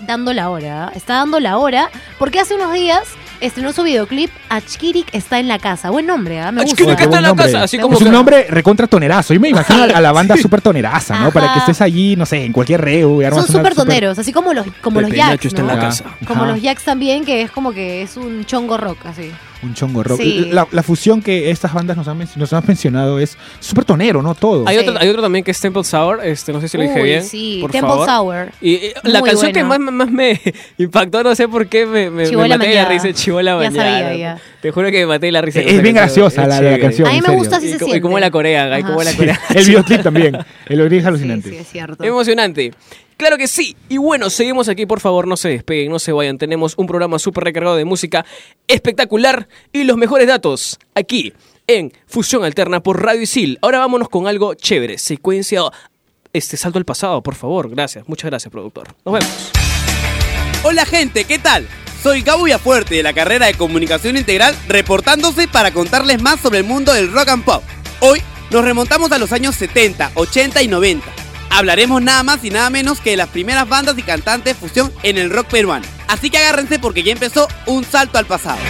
dando la hora, ¿ah? está dando la hora, porque hace unos días estrenó su videoclip Achkirik está en la casa. Buen nombre, ¿ah? Me gusta. Achkirik está en la buen nombre. casa, así como Es un que- nombre recontra tonerazo. Yo me imagino a, la banda súper toneraza, ¿no? Para que estés allí, no sé, en cualquier reo. y armas Son súper toneros, así como los, como los jacks, Nacho está en ¿no? la casa. Como ajá, los jacks también, que es como que es un chongo rock, así. Un chongo rock. Sí. La, la fusión que estas bandas nos han, men- nos han mencionado es súper tonero, ¿no? Todo. Hay, Sí. otro, hay otro también que es Temple Sour, este, no sé si lo dije bien. sí, por Temple favor. Sour. Y, y la Muy canción que más, me impactó, no sé por qué, me, me, me maté la risa. Chibola Ya mañana. sabía, ya. Te juro que me maté la risa. Es esa bien graciosa Es la- la canción. A mí me gusta así Y se y siente. la y cómo la Ajá. corean. El videoclip también. El origen es Sí, alucinante. sí, es cierto. Emocionante. Claro que sí. Y bueno, seguimos aquí, por favor, no se despeguen, no se vayan. Tenemos un programa súper recargado de música espectacular y los mejores datos aquí en Fusión Alterna por Radio Isil. Ahora vámonos con algo chévere. Secuencia, este salto al pasado, por favor. Gracias, muchas gracias, productor. Nos vemos. Hola gente, ¿qué tal? Soy Gabo Villafuerte de la carrera de Comunicación Integral reportándose para contarles más sobre el mundo del rock and pop. Hoy nos remontamos a los años 70, 80 y 90. Hablaremos nada más y nada menos que de las primeras bandas y cantantes fusión en el rock peruano. Así que agárrense porque ya empezó un salto al pasado.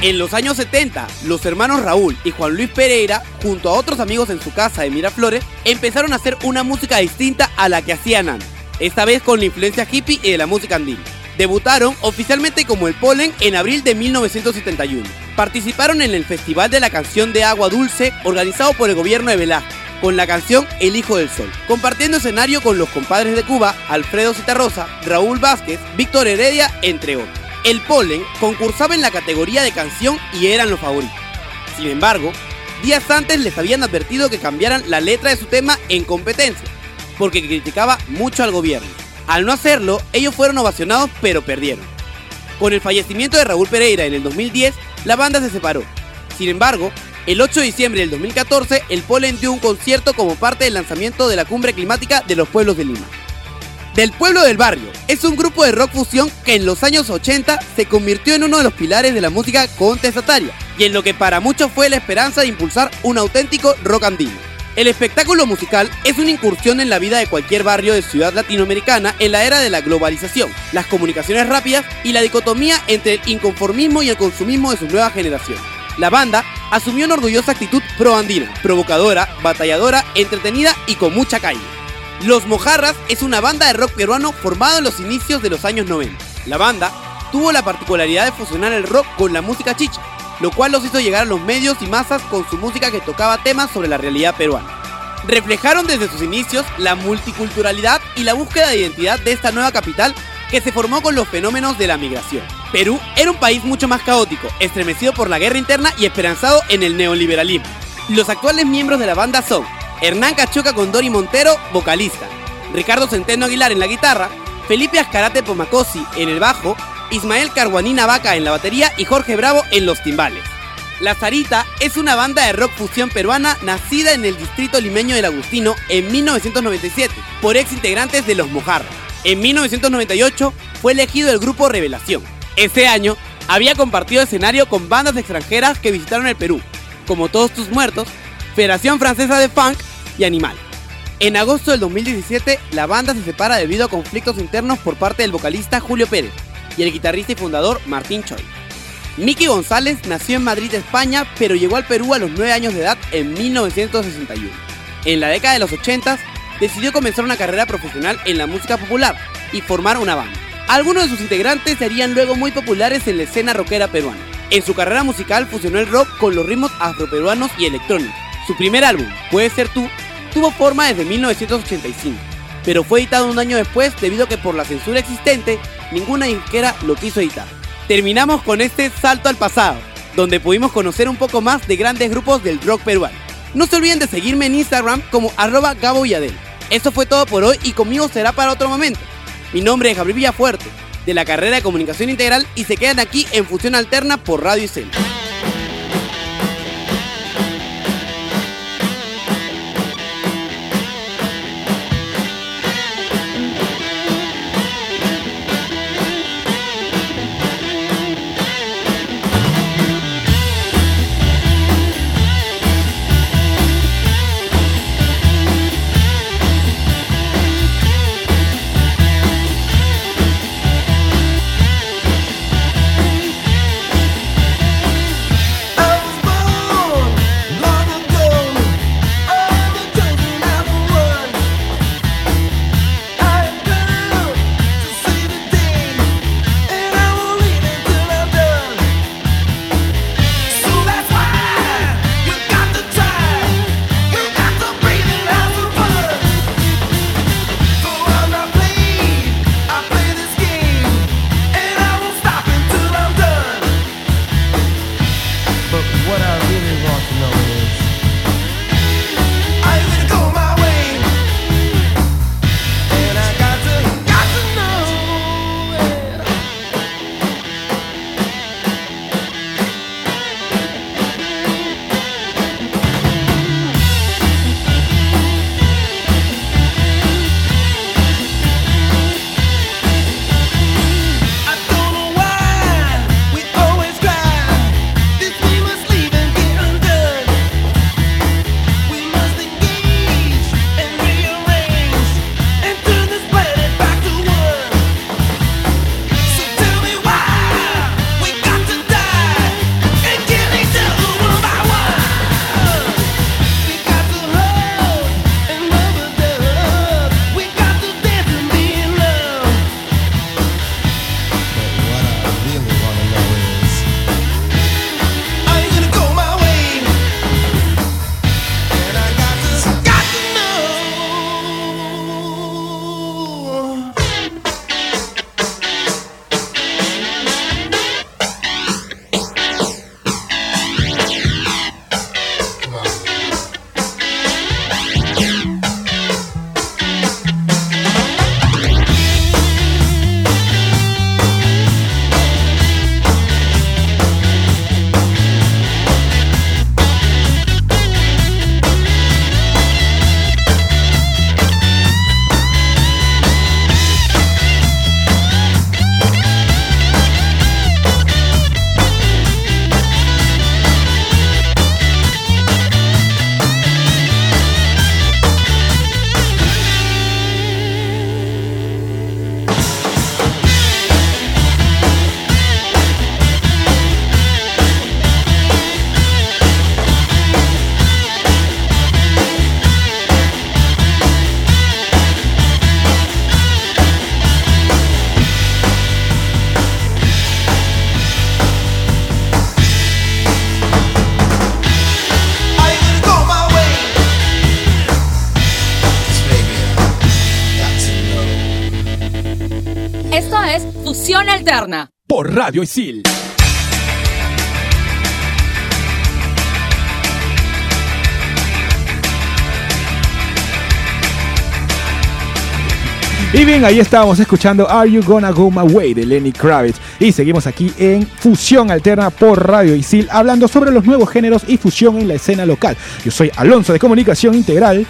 En los años 70, los hermanos Raúl y Juan Luis Pereira, junto a otros amigos en su casa de Miraflores, empezaron a hacer una música distinta a la que hacían antes, esta vez con la influencia hippie y de la música andina. Debutaron oficialmente como el Polen en abril de 1971. Participaron en el Festival de la Canción de Agua Dulce organizado por el gobierno de Velázquez, con la canción El Hijo del Sol, compartiendo escenario con los compadres de Cuba, Alfredo Citarrosa, Raúl Vázquez, Víctor Heredia, entre otros. El Polen concursaba en la categoría de canción y eran los favoritos. Sin embargo, días antes les habían advertido que cambiaran la letra de su tema en competencia, porque criticaba mucho al gobierno. Al no hacerlo, ellos fueron ovacionados pero perdieron. Con el fallecimiento de Raúl Pereira en el 2010, la banda se separó. Sin embargo, el 8 de diciembre del 2014, el Polen dio un concierto como parte del lanzamiento de la cumbre climática de los pueblos de Lima. Del Pueblo del Barrio es un grupo de rock fusión que en los años 80 se convirtió en uno de los pilares de la música contestataria y en lo que para muchos fue la esperanza de impulsar un auténtico rock andino. El espectáculo musical es una incursión en la vida de cualquier barrio de ciudad latinoamericana en la era de la globalización, las comunicaciones rápidas y la dicotomía entre el inconformismo y el consumismo de su nueva generación. La banda asumió una orgullosa actitud pro-andina, provocadora, batalladora, entretenida y con mucha calle. Los Mojarras es una banda de rock peruano formado en los inicios de los años 90. La banda tuvo la particularidad de fusionar el rock con la música chicha, lo cual los hizo llegar a los medios y masas con su música que tocaba temas sobre la realidad peruana. Reflejaron desde sus inicios la multiculturalidad y la búsqueda de identidad de esta nueva capital que se formó con los fenómenos de la migración. Perú era un país mucho más caótico, estremecido por la guerra interna y esperanzado en el neoliberalismo. Los actuales miembros de la banda son Hernán Cachuca con Dori Montero, vocalista, Ricardo Centeno Aguilar en la guitarra, Felipe Ascarate Pomacosi en el bajo, Ismael Carguanina Vaca en la batería y Jorge Bravo en los timbales. La Zarita es una banda de rock fusión peruana nacida en el distrito limeño del Agustino en 1997 por ex integrantes de Los Mojarras. En 1998 fue elegido el grupo Revelación. Ese año había compartido escenario con bandas extranjeras que visitaron el Perú, como Todos Tus Muertos, Federación Francesa de Funk y Animal. En agosto del 2017, la banda se separa debido a conflictos internos por parte del vocalista Julio Pérez y el guitarrista y fundador Martín Choi. Miki González nació en Madrid, España, pero llegó al Perú a los 9 años de edad en 1961. En la década de los 80 decidió comenzar una carrera profesional en la música popular y formar una banda. Algunos de sus integrantes serían luego muy populares en la escena rockera peruana. En su carrera musical fusionó el rock con los ritmos afroperuanos y electrónicos. Su primer álbum, Puede ser tú, tuvo forma desde 1985, pero fue editado un año después debido a que por la censura existente, ninguna disquera lo quiso editar. Terminamos con este salto al pasado, donde pudimos conocer un poco más de grandes grupos del rock peruano. No se olviden de seguirme en Instagram como arroba Gabo Villadel. Eso fue todo por hoy y conmigo será para otro momento. Mi nombre es Gabriel Villafuerte, de la carrera de Comunicación Integral y se quedan aquí en Fusión Alterna por Radio Isel. Radio Isil. Y bien, ahí estábamos escuchando Are You Gonna Go My Way de Lenny Kravitz. Y seguimos aquí en Fusión Alterna por Radio Isil, hablando sobre los nuevos géneros y fusión en la escena local. Yo soy Alonso de Comunicación Integral.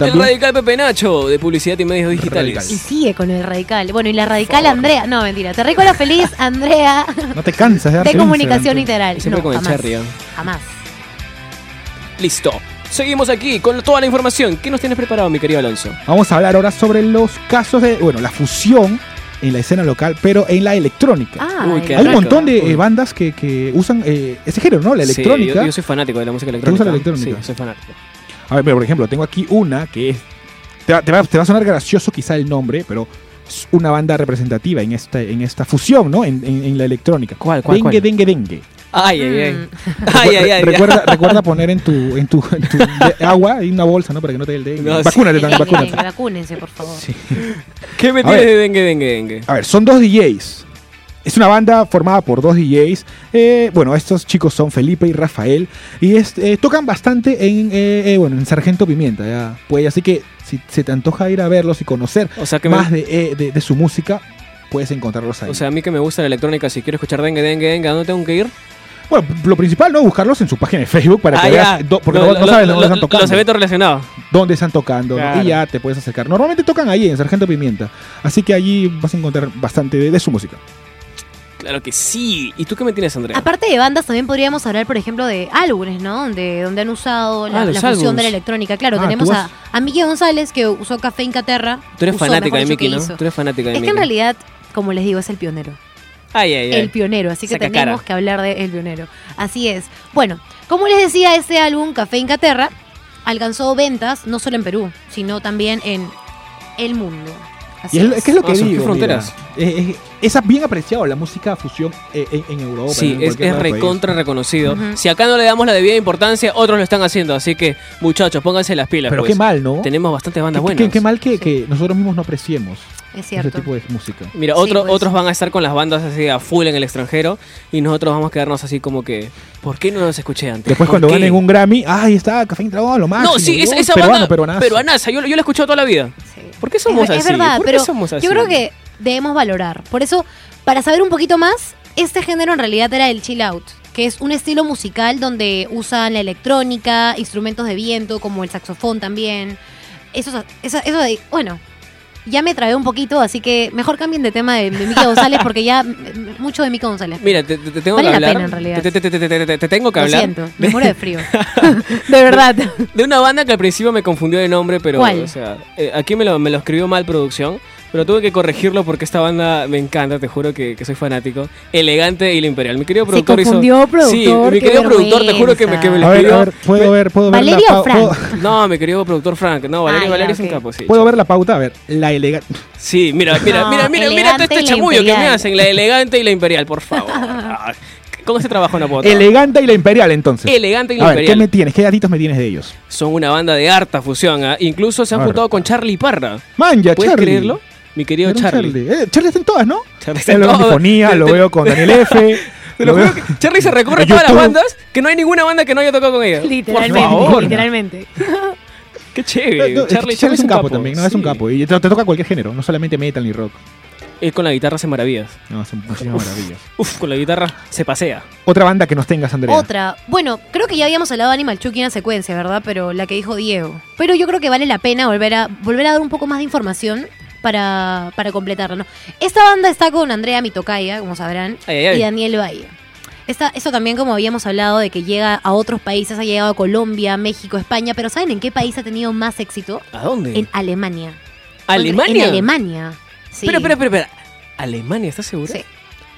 El radical Pepe Nacho de publicidad y medios digitales. Y sigue con el radical. Bueno, y la radical Andrea. No, mentira. Terrícola feliz, Andrea. no te cansas de de comunicación integral. Siempre No, con el jamás. cherry. ¿eh? Jamás. Listo. Seguimos aquí con toda la información. ¿Qué nos tienes preparado, mi querido Alonso? Vamos a hablar ahora sobre los casos de, bueno, la fusión en la escena local, pero en la electrónica. Ah, Uy, qué Hay un montón de eh, bandas que, que usan eh, ese género, ¿no? La Sí, electrónica. yo, yo soy fanático de la música ¿Te electrónica. gusta la electrónica? Sí, soy fanático. A ver, pero por ejemplo, tengo aquí una que es. Te va, te va- te va a sonar gracioso quizá el nombre, pero es una banda representativa en esta, en esta fusión, ¿no? En, en- en la electrónica. ¿Cuál, cuál, dengue, cuál? dengue, dengue. Ay, ay, ay. Ay, ay, ay. recuerda, recuerda poner en tu, en tu, en tu de- agua y una bolsa, ¿no? Para que no te dé el dengue. No, sí. vacúnate también, vacúnate. vacúnense, por favor. Sí. ¿Qué me ver. de dengue, dengue, dengue? A ver, son dos DJs. Es una banda formada por dos DJs. Eh, bueno, estos chicos son Felipe y Rafael. Y es- eh, tocan bastante en, eh, eh, bueno, en Sargento Pimienta. Ya. Pues, así que si se te antoja ir a verlos y conocer O sea, que me- más de, de- de su música, puedes encontrarlos ahí. O sea, a mí que me gusta la electrónica, si quiero escuchar dengue, dengue, dengue, ¿a dónde tengo que ir? bueno, lo principal, ¿no? Buscarlos en su página de Facebook para que Ah, veas. do- porque Lo- no, lo- sabes lo- dónde están tocando. Los eventos relacionados. dónde están tocando, ¿no? Claro. y ya te puedes acercar. Normalmente tocan ahí en Sargento Pimienta, así que allí vas a encontrar bastante de, de su música. Claro que sí. ¿Y tú qué me tienes, Andrea? Aparte de bandas, también podríamos hablar, por ejemplo, de álbumes, ¿no? Donde, donde han usado la, Ah, la fusión de la electrónica. Claro, Ah, tenemos a, a Miki González, que usó Café Incaterra. Tú eres fanática de que ¿no? hizo. Tú eres fanática de Es que en realidad, como les digo, es el pionero. Ay, ay, ay. El pionero, así que Saca tenemos cara. que hablar de El Pionero. Así es. Bueno, como les decía, este álbum, Café Incaterra, alcanzó ventas no solo en Perú, sino también en el mundo. Así Y es, lo- es. es que es lo que Ah, digo. fronteras. Eh, eh, es bien apreciado la música fusión eh, en, en Europa. Sí, en es, recontra reconocido. Si acá no le damos la debida importancia, otros lo están haciendo. Así que, muchachos, pónganse las pilas. Pero pues. qué mal, ¿no? Tenemos bastantes bandas Qué- buenas. qué, qué mal que, que nosotros mismos no apreciemos Es ese cierto. tipo de música. Mira, Sí, otro- pues. otros van a estar con las bandas así a full en el extranjero y nosotros vamos a quedarnos así como que, ¿por qué no nos escuché antes? Después ¿Por cuando qué? ganen un Grammy, ¡ay, está Café Intragón, lo máximo! No, sí, es- esa peruano, banda peruanazo. peruanaza, yo, yo la he escuchado toda la vida. Sí. ¿Por qué somos es, así? Es verdad, ¿Por qué pero somos así? yo creo que debemos valorar. Por eso, para saber un poquito más, este género en realidad era el chill out, que es un estilo musical donde usan la electrónica, instrumentos de viento como el saxofón también. Eso, eso, eso de- bueno, ya me trabé un poquito, así que mejor cambien de tema de, de Mika González porque ya mucho de Mika González. Mira, te, te- te tengo Vale que la hablar. pena, en realidad. Te tengo que Lo hablar. siento, me muero de frío. de verdad. De una banda que al principio me confundió de nombre, pero. ¿Cuál? O sea, eh, aquí me lo, me lo escribió mal producción, pero tuve que corregirlo porque esta banda me encanta, te juro que, que soy fanático. Elegante y la Imperial. Mi querido Se productor confundió, hizo. productor, Sí, mi qué querido productor, te juro que me, que me lo A ver, escribió. a ver, puedo ver, puedo ver ¿Valeria la Frank? puedo- No, mi querido productor Frank. No, Valerio, ya, Valerio es un ok. capo, sí. puedo ver la pauta, a ver, la elegante. Sí, mira, mira, No, mira, mira, mira elegante este chamullo que me hacen, la elegante y la imperial, por favor. Ese trabajo no puedo trabajar. Elegante y la imperial, entonces. Elegante y la a ver, ¿qué imperial. me tienes? ¿Qué datitos me tienes de ellos? Son una banda de harta fusión, ¿ah? Incluso se han juntado con Charlie Parra. Manja, ¿Puedes Charlie. creerlo? Mi querido un Charlie. Eh, Charlie está en todas, ¿no? Charlie está en lo veo lo veo con Daniel F. Te lo juro que Charlie se recorre en todas las bandas que no hay ninguna banda que no haya tocado con ella. Literalmente, Por favor. literalmente. Qué chévere. no, es Charlie, Charlie es un capo, capo también, no es un capo. Y te, te toca cualquier género, no solamente metal ni rock. Él con la guitarra hace maravillas. No, son muchísimas maravillas. Uf, con la guitarra se pasea. Otra banda que nos tengas, Andrea. Otra. Bueno, creo que ya habíamos hablado de Animal Chucky en la secuencia, ¿verdad? Pero la que dijo Diego. Pero yo creo que vale la pena volver a, volver a dar un poco más de información para, para completarla, ¿no? Esta banda está con Andrea Mitocaya, como sabrán, Ay, ay, ay. y Daniel Valle. Esta, eso también, como habíamos hablado, de que llega a otros países, ha llegado a Colombia, México, España, pero ¿saben en qué país ha tenido más éxito? ¿A dónde? En Alemania. ¿Alemania? En Alemania. Sí. Espera, espera, espera, espera. ¿Alemania? ¿Estás seguro? Sí,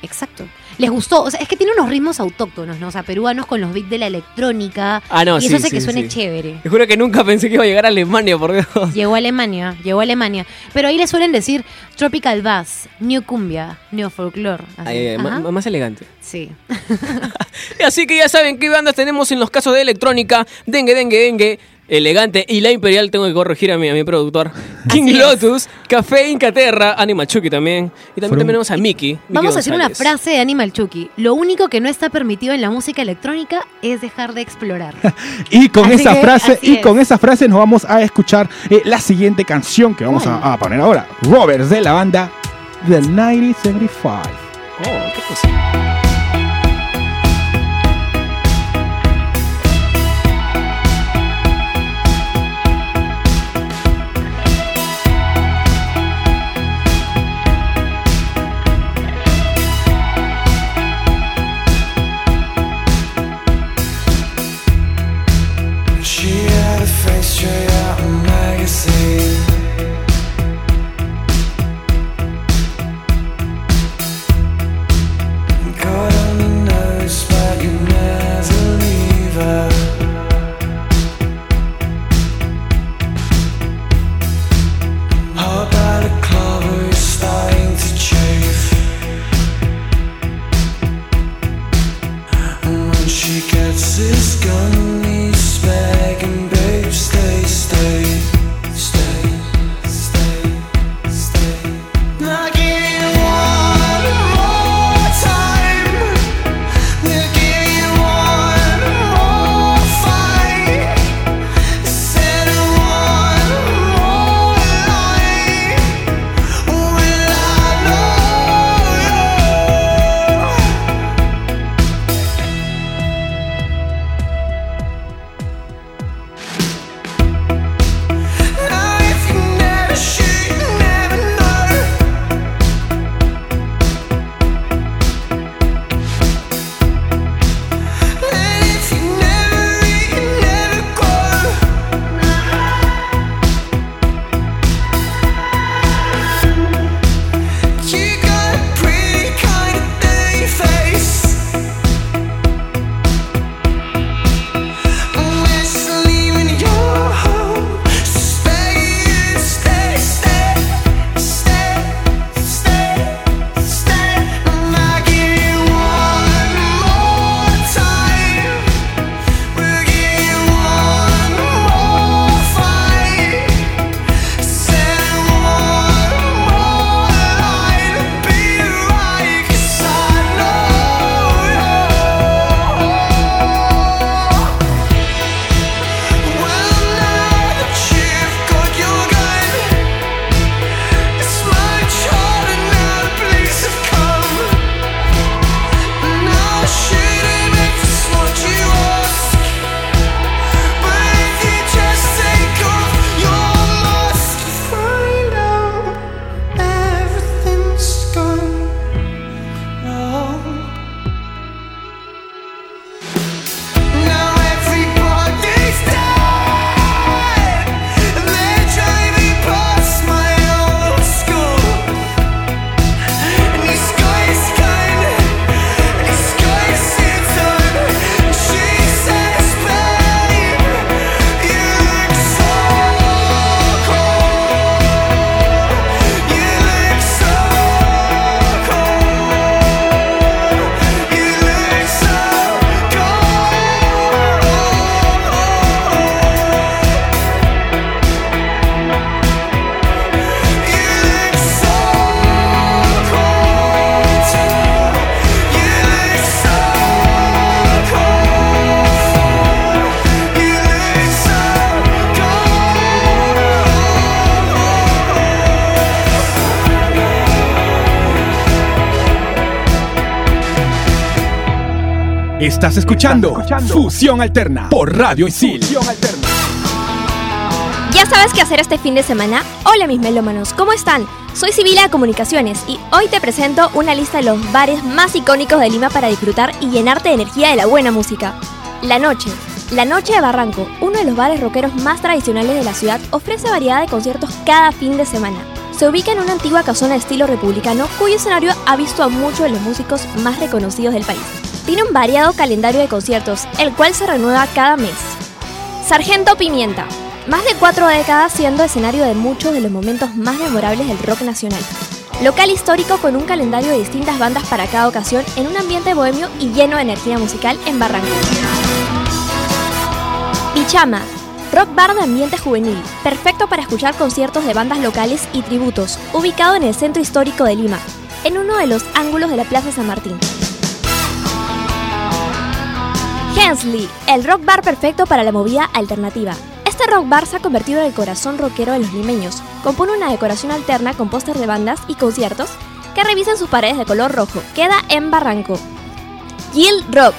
exacto. Les gustó, o sea, es que tiene unos ritmos autóctonos, ¿no? O sea, peruanos con los beats de la electrónica. Ah, no, y sí, eso hace sí, que suene sí. chévere. Te juro que nunca pensé que iba a llegar a Alemania, por Dios. Llegó a Alemania, llegó a Alemania. Pero ahí le suelen decir Tropical Bass, New Cumbia, New Folklore. así. Ay, ay, ma- Ajá. más elegante. Sí. Así que ya saben qué bandas tenemos en los casos de electrónica. Dengue, dengue, dengue. Elegante y la imperial tengo que corregir a mi, a mi productor. King Así es. Lotus, Café Incaterra, Animal Chucky también. Y también tenemos a Mickey. Mickey Vamos a hacer una frase de Animal Chucky. Lo único que no está permitido en la música electrónica es dejar de explorar. Y con Así esa que, frase, y es. con esa frase nos vamos a escuchar eh, la siguiente canción que vamos a, a poner ahora. Roberts de la banda del 1975. Oh, qué cosa. Estás escuchando, Fusión Alterna por Radio Isil. ¿Ya sabes qué hacer este fin de semana? Hola mis melómanos, ¿cómo están? Soy Sibila de Comunicaciones y hoy te presento una lista de los bares más icónicos de Lima para disfrutar y llenarte de energía de la buena música. La Noche. La Noche de Barranco, uno de los bares rockeros más tradicionales de la ciudad, ofrece variedad de conciertos cada fin de semana. Se ubica en una antigua casona de estilo republicano cuyo escenario ha visto a muchos de los músicos más reconocidos del país. Tiene un variado calendario de conciertos, el cual se renueva cada mes. Sargento Pimienta. Más de cuatro décadas siendo escenario de muchos de los momentos más memorables del rock nacional. Local histórico con un calendario de distintas bandas para cada ocasión en un ambiente bohemio y lleno de energía musical en Barranco. Pichama. Rock bar de ambiente juvenil, perfecto para escuchar conciertos de bandas locales y tributos, ubicado en el centro histórico de Lima, en uno de los ángulos de la Plaza San Martín. Hensley, el rock bar perfecto para la movida alternativa. Este rock bar se ha convertido en el corazón rockero de los limeños. Compone una decoración alterna con póster de bandas y conciertos que revisan sus paredes de color rojo. Queda en Barranco. Gill Rock,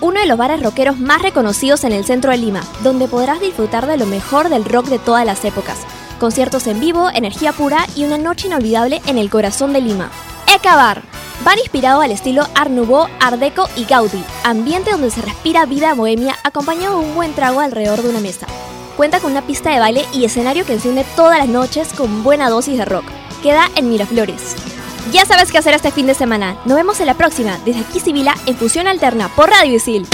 uno de los bares rockeros más reconocidos en el centro de Lima, donde podrás disfrutar de lo mejor del rock de todas las épocas. Conciertos en vivo, energía pura y una noche inolvidable en el corazón de Lima. Eka Bar, bar inspirado al estilo Art Nouveau, Art Deco y Gaudí, ambiente donde se respira vida bohemia acompañado de un buen trago alrededor de una mesa. Cuenta con una pista de baile y escenario que enciende todas las noches con buena dosis de rock. Queda en Miraflores. Ya sabes qué hacer este fin de semana. Nos vemos en la próxima, desde aquí Sibila, en Fusión Alterna por Radio Isil.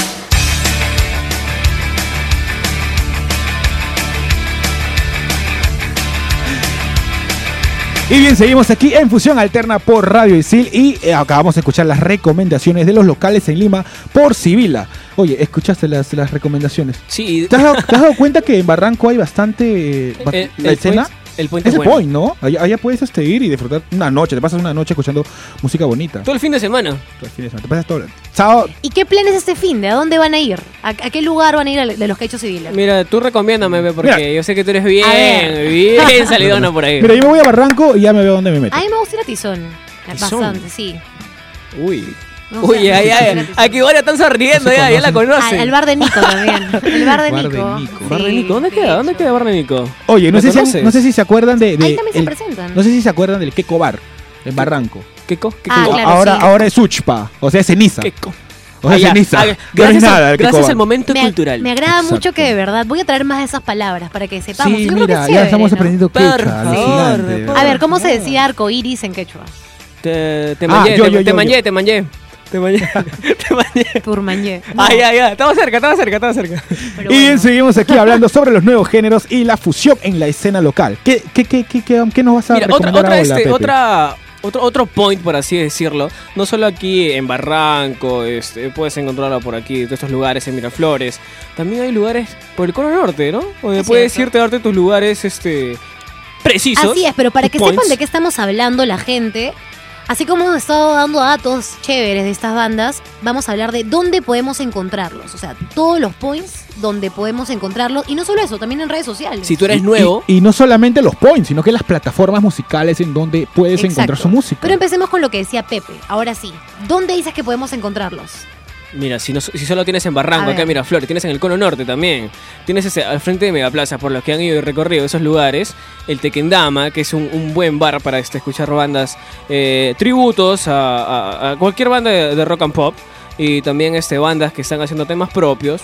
Y bien, seguimos aquí en Fusión Alterna por Radio Isil y eh, acabamos de escuchar las recomendaciones de los locales en Lima por Sibila. Oye, ¿escuchaste las, las recomendaciones? Sí. ¿Te has, dado, te has dado cuenta que en Barranco hay bastante... eh, Eh, la escena? point- el point es es el bueno. point, ¿no? Allá, allá puedes este, ir y disfrutar una noche. Te pasas una noche escuchando música bonita. Todo el fin de semana. Todo el fin de semana. Te pasas todo... Sábado... ¿Y qué planes este fin de? ¿A dónde van a ir? ¿A, a qué lugar van a ir de los que ha hecho civiles? Mira, tú recomiéndame, porque Mira. yo sé que tú eres bien, bien salidona por ahí. Mira, yo me voy a Barranco y ya me veo dónde me meto. A mí me gusta ir a Tizón. Tizón. Bastante, sí. Uy. No Uy, sí, ya. sí, sí. Aquí ahora están sonriendo, se ya, ya la conocen. al bar de Nico también. El bar de Bar de Nico. Nico. ¿Bar de Nico? ¿Dónde de queda? ¿Dónde queda Bar de Nico? Oye, no ¿Lo sé, si, no sé si se acuerdan de... de Ahí también se el- presentan. no sé si se acuerdan del Queco Bar en Barranco. ¿Qué co? ¿Qué Ah, claro, ahora, sí. ahora es Uchpa, o sea, es ceniza. ¿Qué co? O sea, Ah, ceniza. Ah, No gracias nada al- el gracias Bar. al momento Me, cultural. me agrada mucho que de verdad voy a traer más de esas palabras para que sepamos. Sí, Yo creo que ya chévere, estamos ¿no? aprendiendo Por quechua. favor, alucinante. por A ver, ¿cómo se decía arco iris en quechua? Te, te Ah, yo, te, yo, te yo, yo. te manché. Te manché. te manché. Turmañé. Ah, ya, ya. Estaba cerca, estaba cerca, estaba cerca. Pero Y bien, bueno. seguimos aquí hablando sobre los nuevos géneros y la fusión en la escena local. ¿Qué, qué, qué, qué, qué- qué nos vas a Mira, otra, recomendar otra, ahora, este, otra, otro, otro point, por así decirlo. No solo aquí en Barranco, este, puedes encontrarlo por aquí, de estos lugares en Miraflores. También hay lugares por el cono norte, ¿no? Donde Es puedes cierto. irte a darte tus lugares, este, precisos. Así es, pero para que points. sepan de qué estamos hablando la gente, así como hemos estado dando datos chéveres de estas bandas, vamos a hablar de dónde podemos encontrarlos. O sea, todos los points donde podemos encontrarlos. Y no solo eso, también en redes sociales. Si tú eres Y- nuevo, Y, y no solamente los points, sino que las plataformas musicales en donde puedes Exacto. encontrar su música. Pero empecemos con lo que decía Pepe. Ahora sí, ¿dónde dices que podemos encontrarlos? Mira, si, no, si solo tienes en Barranco, A acá en ver. Miraflores, tienes en el cono norte también. Tienes ese, al frente de Megaplaza, por los que han ido y recorrido esos lugares, el Tequendama, que es un, un buen bar para este, escuchar bandas, eh, tributos a, a- a cualquier banda de, de rock and pop. Y también este, bandas que están haciendo temas propios.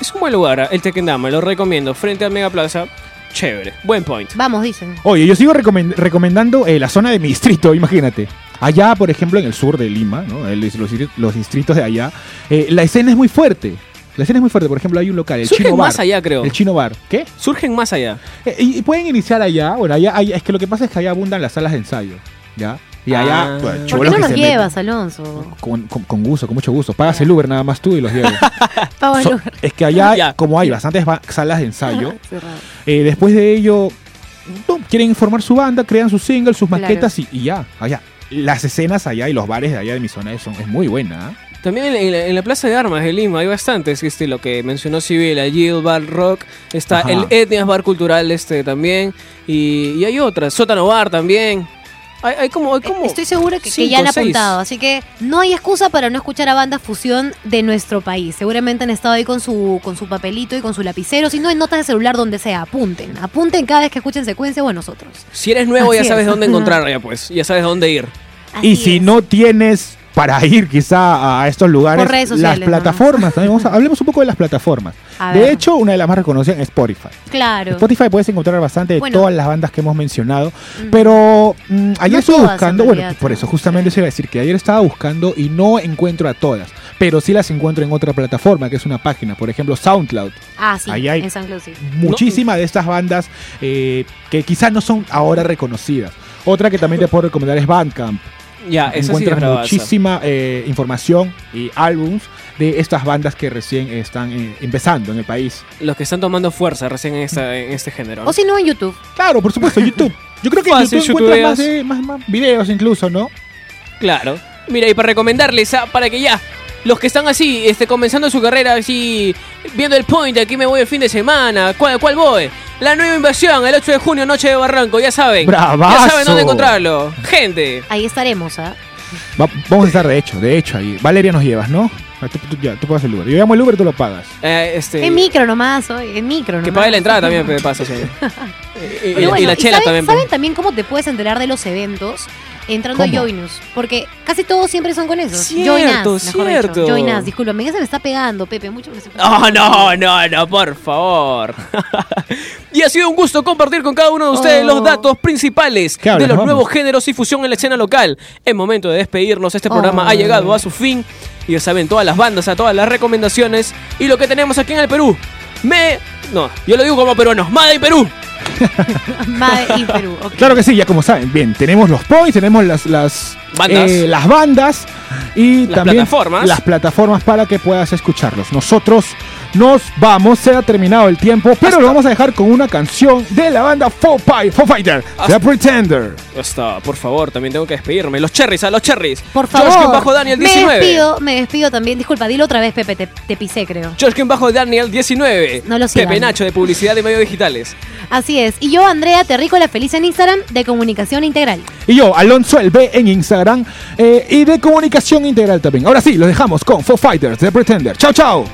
Es un buen lugar, el Tequendama, lo recomiendo. Frente al Megaplaza, chévere, buen point. Vamos, dicen. Oye, yo sigo recomend- recomendando eh, la zona de mi distrito, imagínate. Allá, por ejemplo, en el sur de Lima, ¿no? El- los, los distritos de allá, eh, la escena es muy fuerte. La escena es muy fuerte. Por ejemplo, hay un local, el Surgen Chino Bar. más allá, creo. El Chino Bar. ¿Qué? Surgen más allá. Eh, y, y pueden iniciar allá. Bueno, allá es que lo que pasa es que allá abundan las salas de ensayo. ¿Ya? Y allá, Ah. pues, ¿Por qué no los llevas, Alonso? Con, con- con gusto, con mucho gusto. Pagas el Uber nada más tú y los llevas. So- lugar. es que allá, Ya. como hay bastantes ba- salas de ensayo, eh, después de ello, no, quieren formar su banda, crean sus singles, sus Claro. maquetas y, y ya, allá. Las escenas allá y los bares de allá de mi zona son, es muy buena. ¿ah? También en, la, en la Plaza de Armas de Lima hay bastantes, este, lo que mencionó Civil, el Yield Bar Rock, está Ajá. el Etnias Bar Cultural este también, y, y hay otras, Sótano Bar también. Hay, hay como, hay como Estoy segura que, que ya han seis. apuntado, así que no hay excusa para no escuchar a bandas fusión de nuestro país. Seguramente han estado ahí con su, con su papelito y con su lapicero, si no en notas de celular donde sea, apunten. Apunten cada vez que escuchen secuencia o a nosotros. Si eres nuevo Así ya sabes es. dónde encontrar, ya pues, ya sabes dónde ir. Así y si es. no tienes para ir quizá a estos lugares, Por redes las plataformas, también vamos a- hablemos un poco de las plataformas. De hecho, una de las más reconocidas es Spotify. Claro. Spotify puedes encontrar bastante de Bueno. todas las bandas que hemos mencionado, Ujú. pero mm, ayer No estuve buscando, en bueno, por eso justamente se iba a decir que ayer estaba buscando y no encuentro a todas, pero sí las encuentro en otra plataforma, que es una página, por ejemplo SoundCloud. Ah, sí, Ahí hay- en San Claus, sí. Muchísimas de estas bandas eh, que quizás no son ahora reconocidas. Otra que también te puedo recomendar es Bandcamp. Ya, sí es encuentras bravaza. muchísima eh, información y álbums de estas bandas que recién están eh, empezando en el país. Los que están tomando fuerza recién en, esta- en este género. O si no, en YouTube. Claro, por supuesto, YouTube. Yo creo que en YouTube encuentras más, de- más, más videos incluso, ¿no? Claro. Mira, y para recomendarles, para que ya, los que están así, este, comenzando su carrera, así, viendo el point, aquí me voy el fin de semana, ¿cuál, cuál voy? La nueva invasión, el 8 de junio, Noche de Barranco, ya saben. ¡Bravazo! Ya saben dónde encontrarlo. Gente. Ahí estaremos, ¿ah? Va- vamos a estar de hecho, de hecho ahí. Valeria nos llevas, ¿no? Ah, Tú, tú- ya, tú pagas el Uber. Yo llamo el Uber y tú lo pagas. Eh, este, En micro nomás, hoy, en micro nomás. que pague la entrada también, de paso, sí. Y, y- la chela saben, también. ¿Saben también cómo te puedes enterar de los eventos? Entrando ¿Cómo? a Joinus. Porque casi todos siempre son con eso. Cierto, Joinas, mejor cierto. discúlpame, se me está pegando, Pepe. Mucho me estoy- No, no, no, no, por favor. y ha sido un gusto compartir con cada uno de ustedes Oh. los datos principales de los Vamos. nuevos géneros y fusión en la escena local. Es momento de despedirnos. Este programa Oh. ha llegado a su fin. Y ya saben, todas las bandas, a todas las recomendaciones y lo que tenemos aquí en el Perú. Me. No, yo lo digo como peruanos. Made y Perú. Made in Perú. ok. Claro que sí, ya como saben. Bien, tenemos los points, tenemos las, las Bandas. eh, las bandas y Las también plataformas. las plataformas para que puedas escucharlos. Nosotros nos vamos, se ha terminado el tiempo, pero lo vamos a dejar con una canción de la banda Foo, Pi- Foo Fighter, The Pretender. Está, por favor, también tengo que despedirme. Los cherries, a los cherries. Por favor. Bajo Daniel me 19. despido, me despido también. Disculpa, dilo otra vez, Pepe, te, te pisé, creo. George bajo Daniel 19. No lo sigan. Pepe Nacho de publicidad de medios digitales. Así es. Y yo, Andrea Terrícola Feliz en Instagram de Comunicación Integral. Y yo, Alonso El B en Instagram eh, y de comunicación integral también. Ahora sí, los dejamos con Foo Fighters, The Pretender. Chao, chao.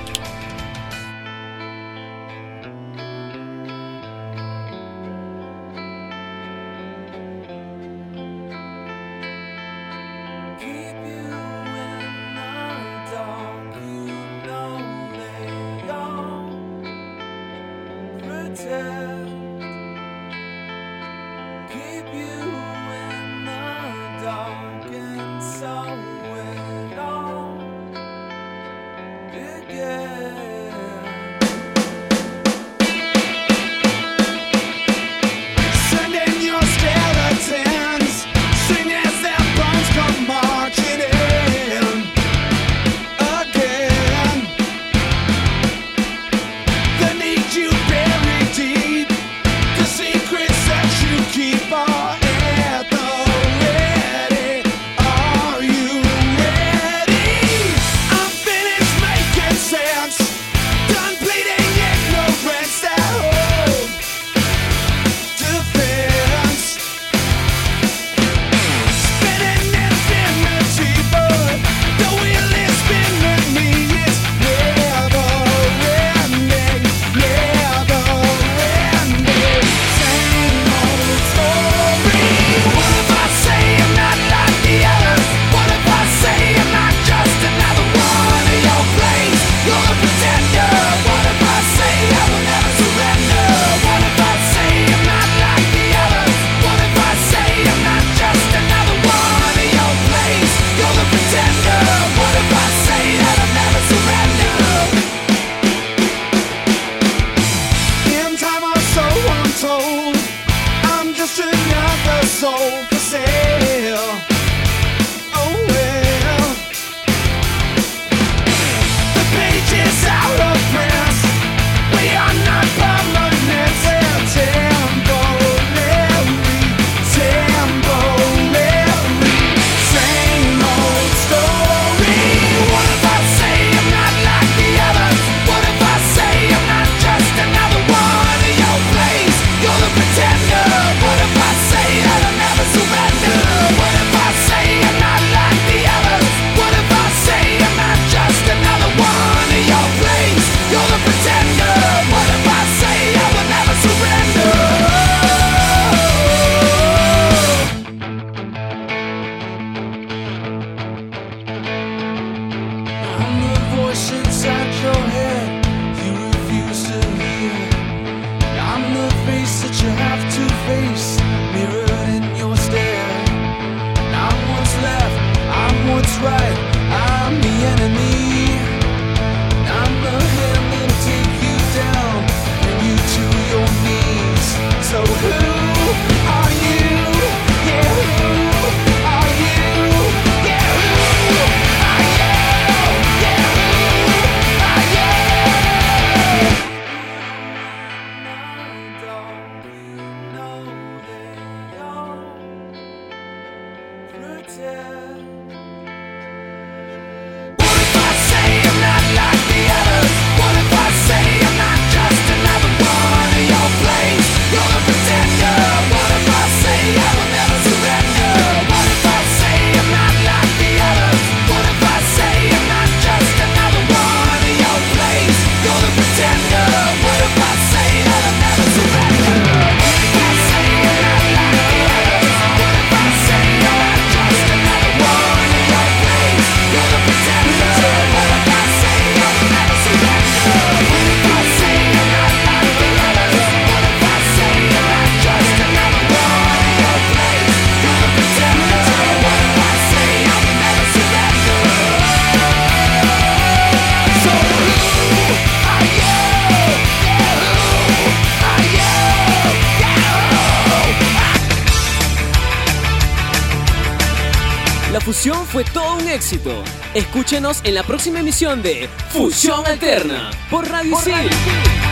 Escúchenos en la próxima emisión de Fusión Alterna por Radio Isil.